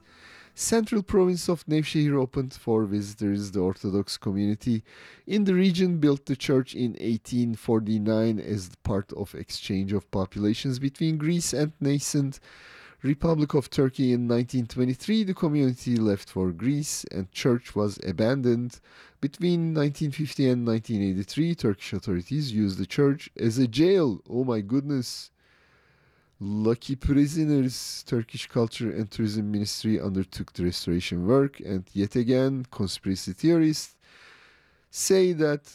central province of Nevşehir opened for visitors. The Orthodox community in the region built the church in 1849 as part of exchange of populations between Greece and nascent Republic of Turkey in 1923. The community left for Greece and church was abandoned. Between 1950 and 1983, Turkish authorities used the church as a jail. Oh my goodness. Lucky prisoners, Turkish Culture and Tourism Ministry undertook the restoration work, and yet again, conspiracy theorists say that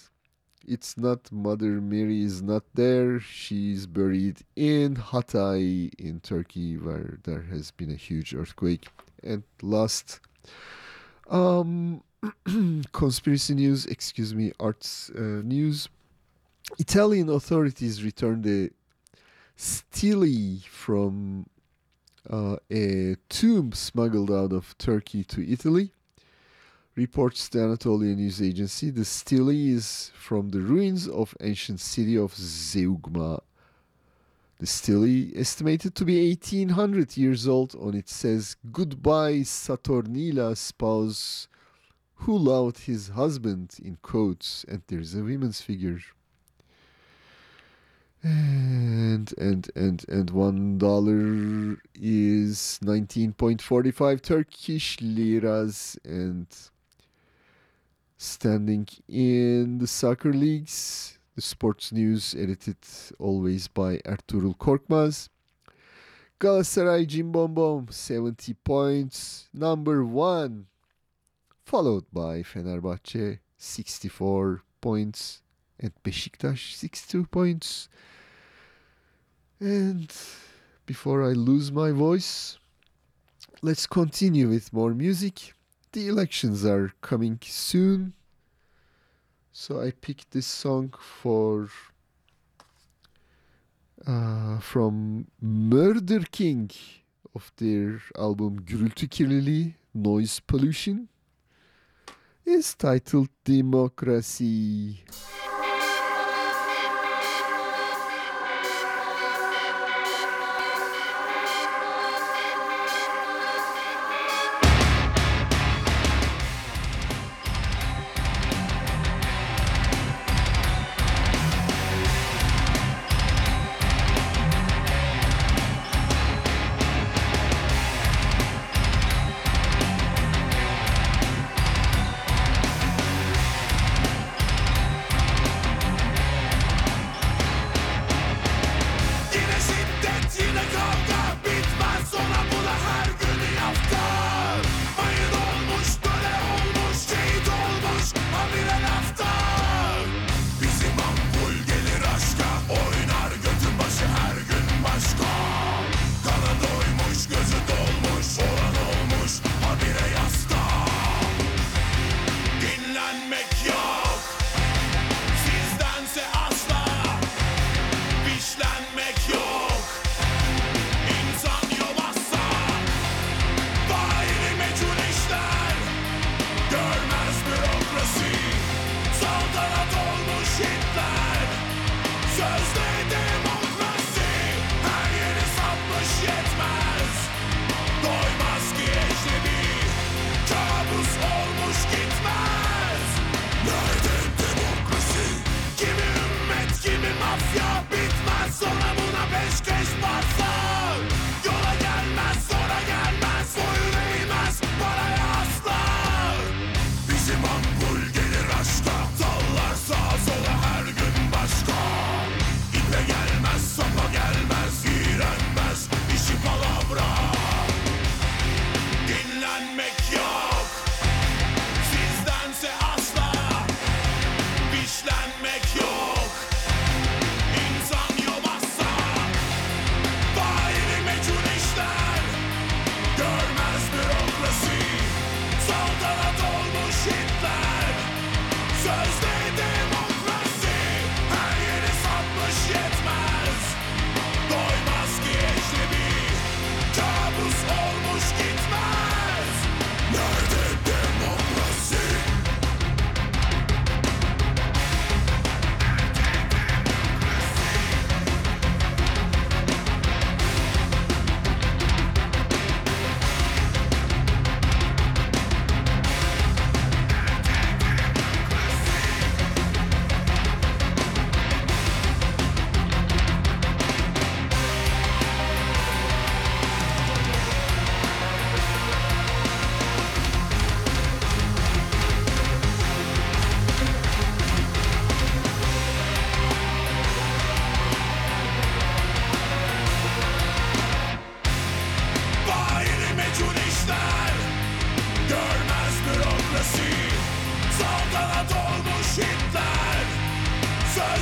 it's not Mother Mary is not there. She's buried in Hatay in Turkey, where there has been a huge earthquake. And last, um, conspiracy news, excuse me, arts uh, news. Italian authorities returned a stele from uh, a tomb smuggled out of Turkey to Italy. Reports the Anatolian News Agency. The stele is from the ruins of ancient city of Zeugma. The stele, estimated to be 1800 years old, on it says, Goodbye, Saturnila spouse who loved his husband, in quotes, and there's a woman's figure. And and and and one dollar is 19.45 turkish liras and standing in the soccer leagues. The sports news edited always by ertuğrul korkmaz. Galatasaray Cimbom 70 points. Number one followed by fenerbahçe 64 points and Beşiktaş 62 points. And before I lose my voice, let's continue with more music. The elections are coming soon. So I picked this song for uh, from Murder King of their album Gürültü Kirliliği Noise Pollution is titled Democracy.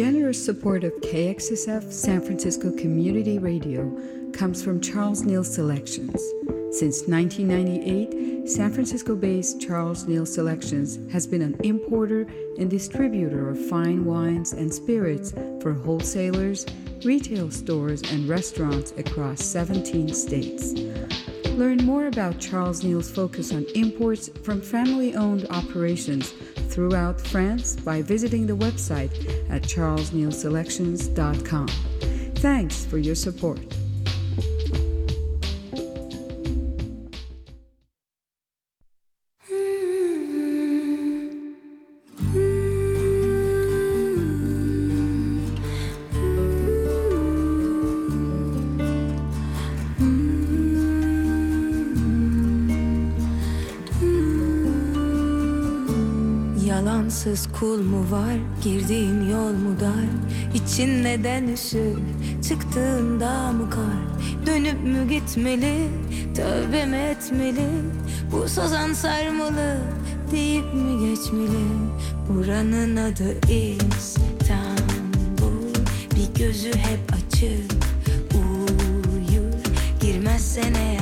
Generous support of KXSF San Francisco Community Radio comes from Charles Neal Selections. Since 1998, San Francisco based Charles Neal Selections has been an importer and distributor of fine wines and spirits for wholesalers, retail stores, and restaurants across 17 states. Learn more about Charles Neal's focus on imports from family owned operations throughout France by visiting the website at charlesnealselections.com. Thanks for your support. Okul mu var, girdiğim yol mu dar? İçin neden üşür, çıktığında mı kar? Dönüp mü gitmeli, tövbe mi etmeli? Bu sazan sarmalı, deyip mi geçmeli? Buranın adı İstanbul. Bir gözü hep açık uyur. Girmezsen eğer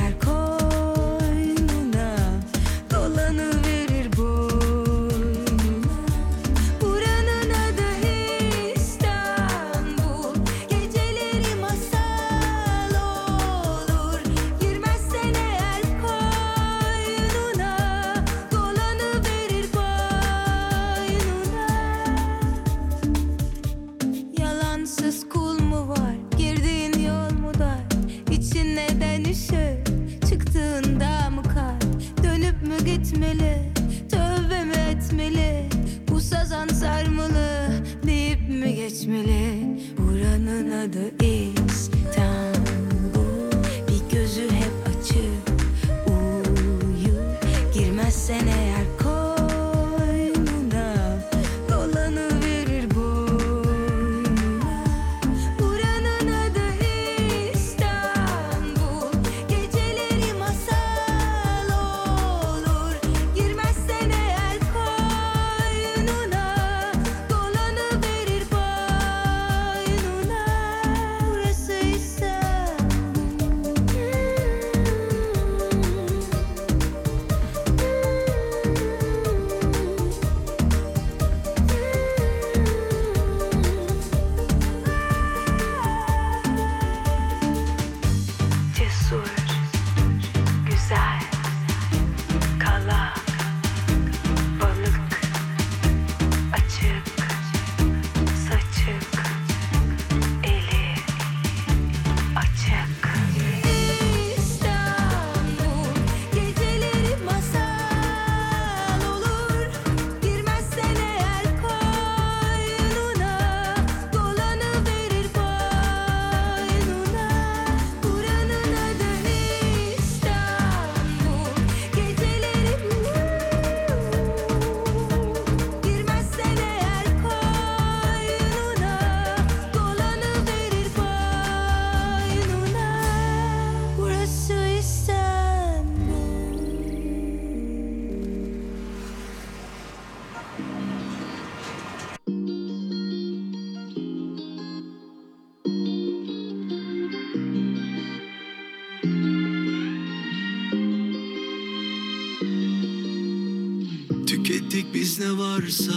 Ne varsa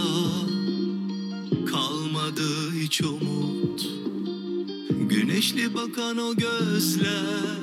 kalmadı hiç umut. Güneşli bakan o gözler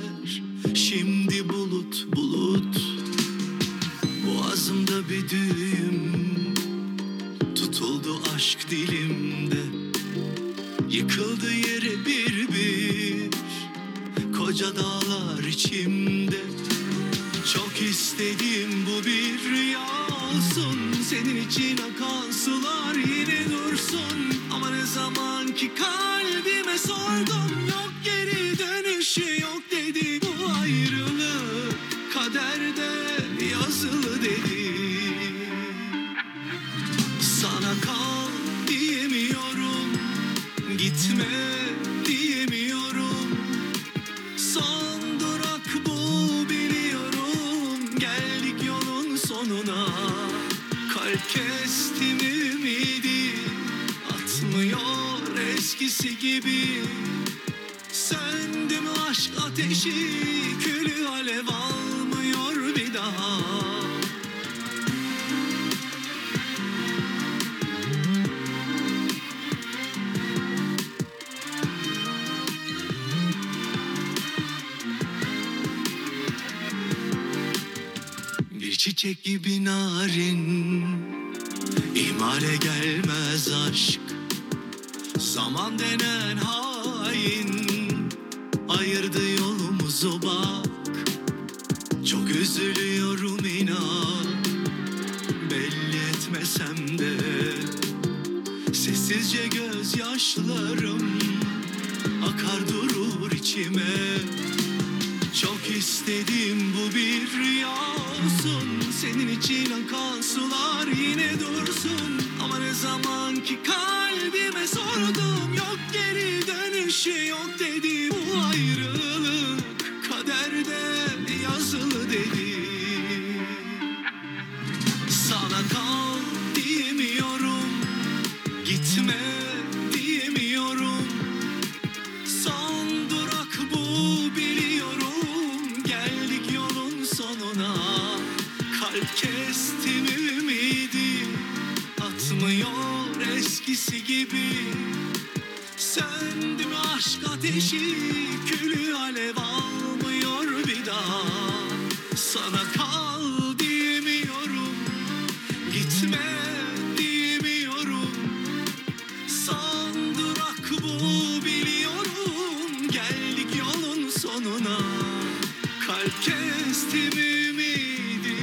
kestim ümidi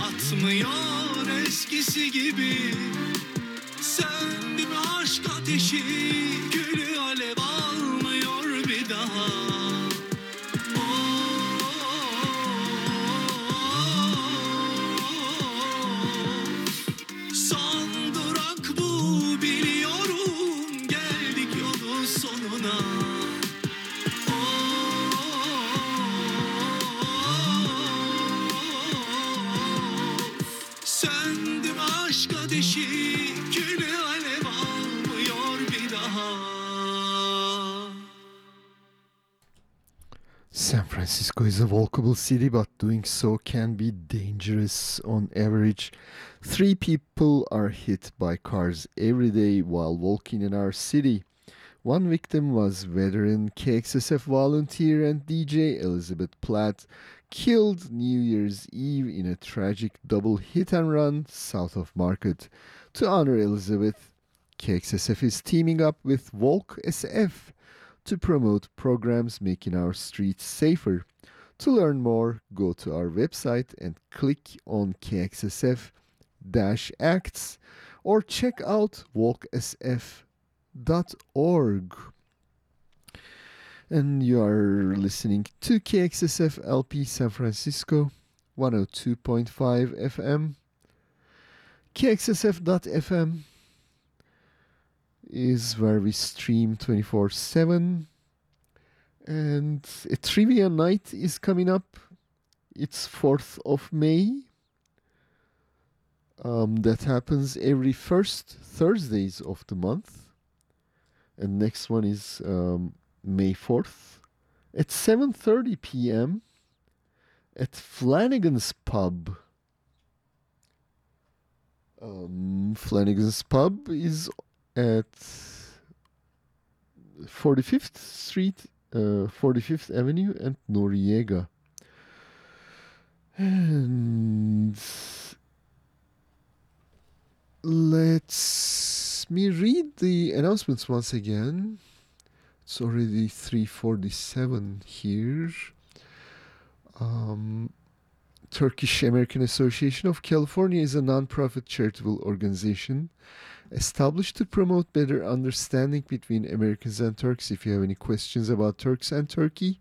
Atmıyor eskisi gibi. Söndü mü aşk ateşi Gülü is a walkable city, but doing so can be dangerous. On average, three people are hit by cars every day while walking in our city. One victim was veteran KXSF volunteer and DJ Elizabeth Platt, killed New Year's Eve in a tragic double hit and run south of Market. To honor Elizabeth, KXSF is teaming up with Walk SF to promote programs making our streets safer. To learn more, go to our website and click on KXSF acts or check out walksf.org. And you are listening to KXSF LP San Francisco 102.5 FM. KXSF.FM is where we stream 24 7. And a trivia night is coming up. It's 4th of May. Um, that happens every first Thursdays of the month. And next one is um, May 4th at 7:30 p.m. at Flanagan's Pub. Um, Flanagan's Pub is at 45th Street, uh, 45th Avenue, and Noriega. And let's me read the announcements once again. It's already 347 here. Um, Turkish American Association of California is a non-profit charitable organization established to promote better understanding between Americans and Turks. If you have any questions about Turks and Turkey,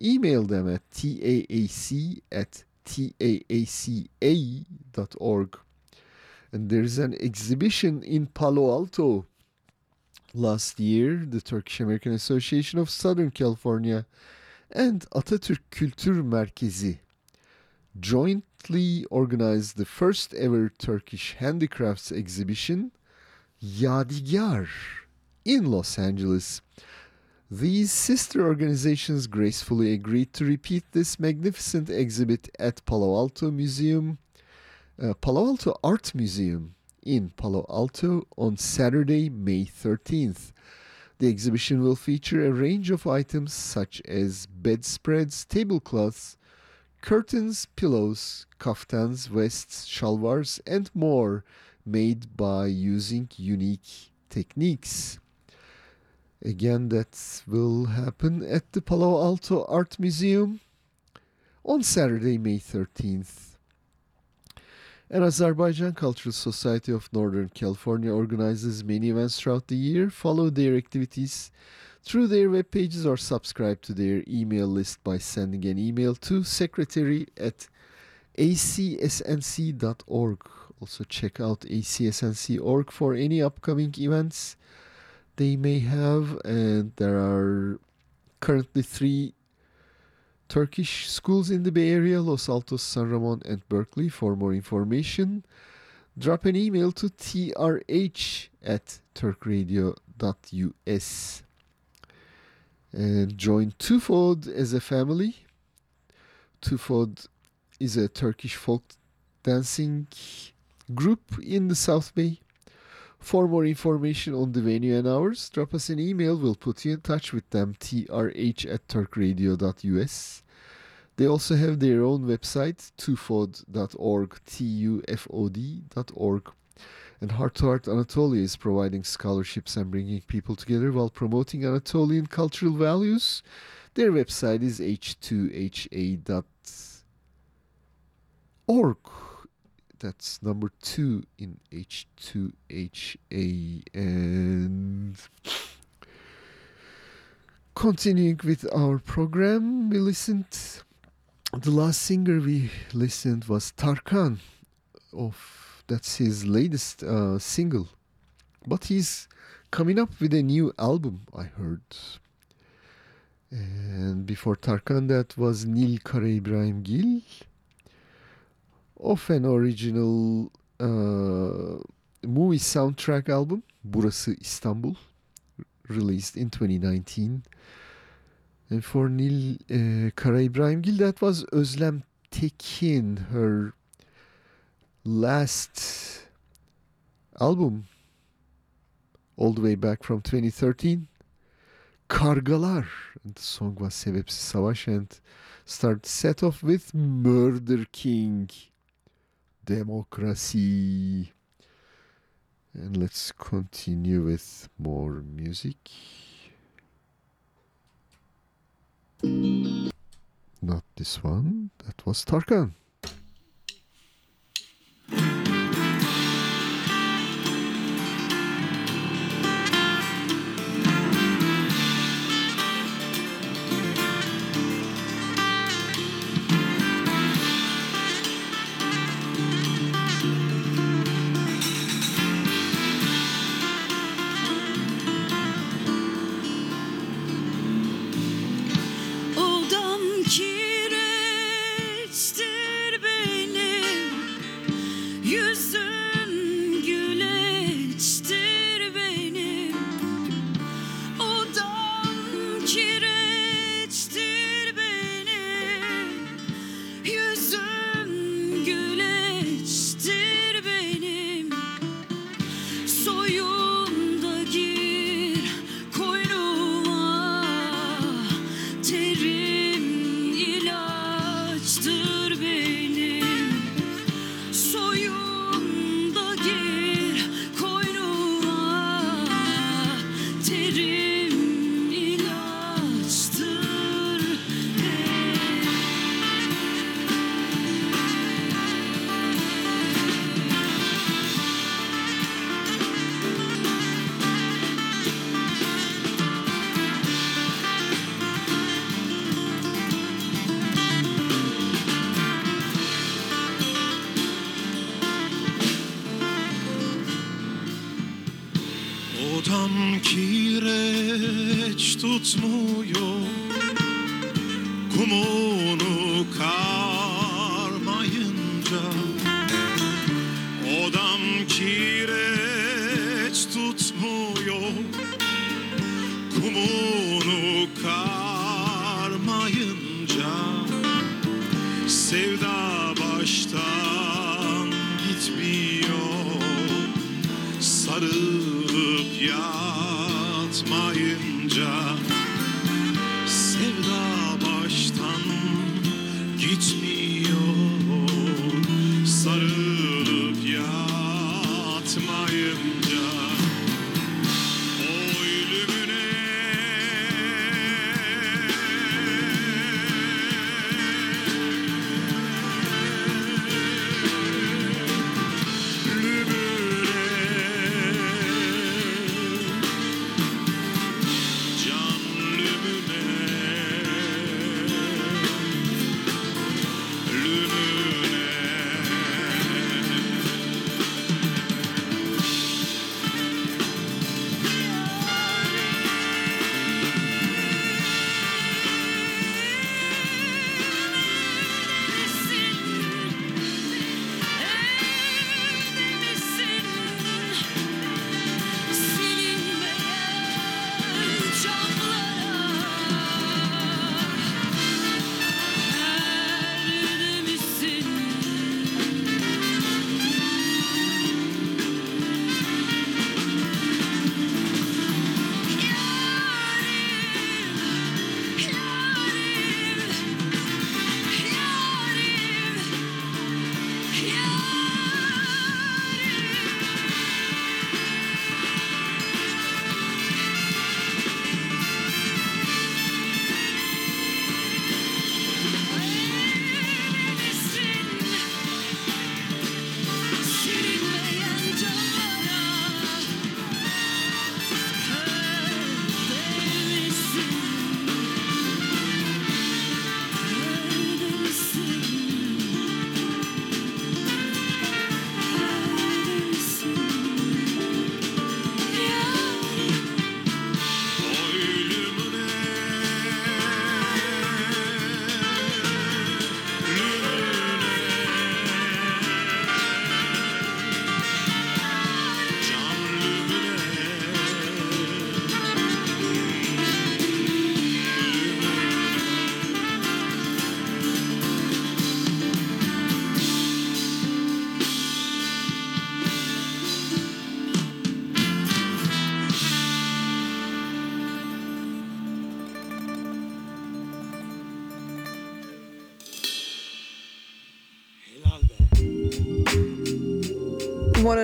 email them at taac at taaca.org. And there's an exhibition in Palo Alto. Last year, the Turkish American Association of Southern California and Atatürk Kültür Merkezi jointly organized the first ever Turkish handicrafts exhibition, Yadigar, in Los Angeles. These sister organizations gracefully agreed to repeat this magnificent exhibit at Palo Alto Museum, uh, Palo Alto Art Museum in Palo Alto on Saturday, May 13th. The exhibition will feature a range of items such as bedspreads, tablecloths, curtains, pillows, kaftans, vests, shalwars, and more made by using unique techniques. Again, that will happen at the Palo Alto Art Museum on Saturday, May 13th. And Azerbaijan Cultural Society of Northern California organizes many events throughout the year. Follow their activities through their web pages or subscribe to their email list by sending an email to secretary at acsnc.org. Also, check out acsnc.org for any upcoming events they may have. And there are currently three Turkish schools in the Bay Area Los Altos, San Ramon, and Berkeley. For more information, drop an email to trh at turkradio.us and join Tufod as a family. Tufod is a Turkish folk dancing group in the South Bay. For more information on the venue and hours, drop us an email. We'll put you in touch with them, trh at turkradio.us. They also have their own website, tufod.org, T-U-F-O-D.org. And Heart to Heart Anatolia is providing scholarships and bringing people together while promoting Anatolian cultural values. Their website is h2ha.org. That's number two in H2HA. And continuing with our program, we listened. The last singer we listened was Tarkan of that's his latest uh, single. But he's coming up with a new album, I heard. And before Tarkan, that was Nil Karaibrahimgil of an original uh, movie soundtrack album, Burası İstanbul, released in 2019. And for Nil uh, Kara İbrahimgil, that was Özlem Tekin, her last album, all the way back from 2013. Kargalar. And the song was Sebepsiz Savaş and start set off with Murder King. Democracy. And let's continue with more music. Not this one. That was Tarkan.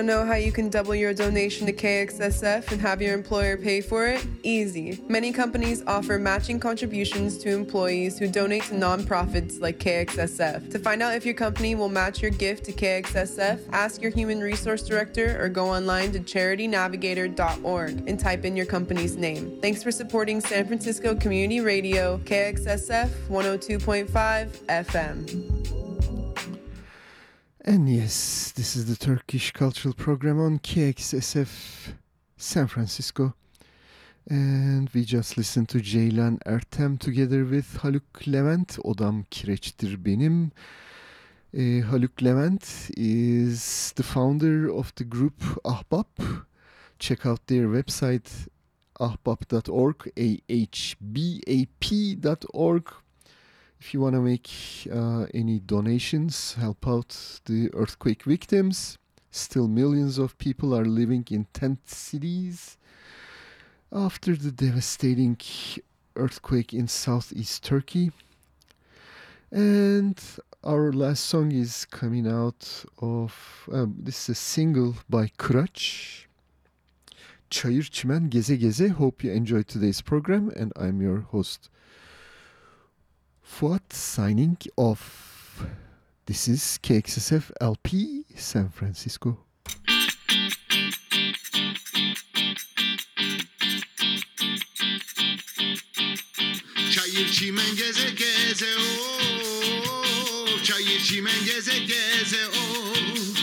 To know how you can double your donation to KXSF and have your employer pay for it? Easy. Many companies offer matching contributions to employees who donate to nonprofits like KXSF. To find out if your company will match your gift to KXSF, ask your human resource director or go online to charitynavigator.org and type in your company's name. Thanks for supporting San Francisco Community Radio, KXSF 102.5 FM. And yes, this is the Turkish Cultural Program on KXSF San Francisco. And we just listened to Ceylan Ertem together with Haluk Levent. Odam kireçtir benim. Uh, Haluk Levent is the founder of the group Ahbap. Check out their website ahbap.org, A-H-B-A-P.org. If you want to make uh, any donations, help out the earthquake victims. Still, millions of people are living in tent cities after the devastating earthquake in southeast Turkey. And our last song is coming out of um, this is a single by Kıraç. Çayır Çimen Geze Geze. Hope you enjoyed today's program, and I'm your host. Fuad signing off. This is KXSF LP San Francisco. Çayır çimen geze geze o Çayır çimen geze geze o Oldum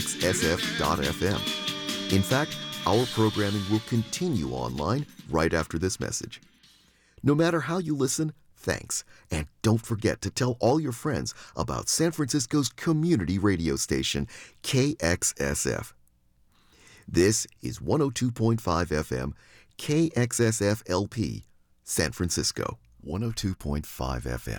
kxsf.fm. In fact, our programming will continue online right after this message. No matter how you listen, thanks. And don't forget to tell all your friends about San Francisco's community radio station, KXSF. This is 102.5 FM, KXSF LP, San Francisco. 102.5 FM.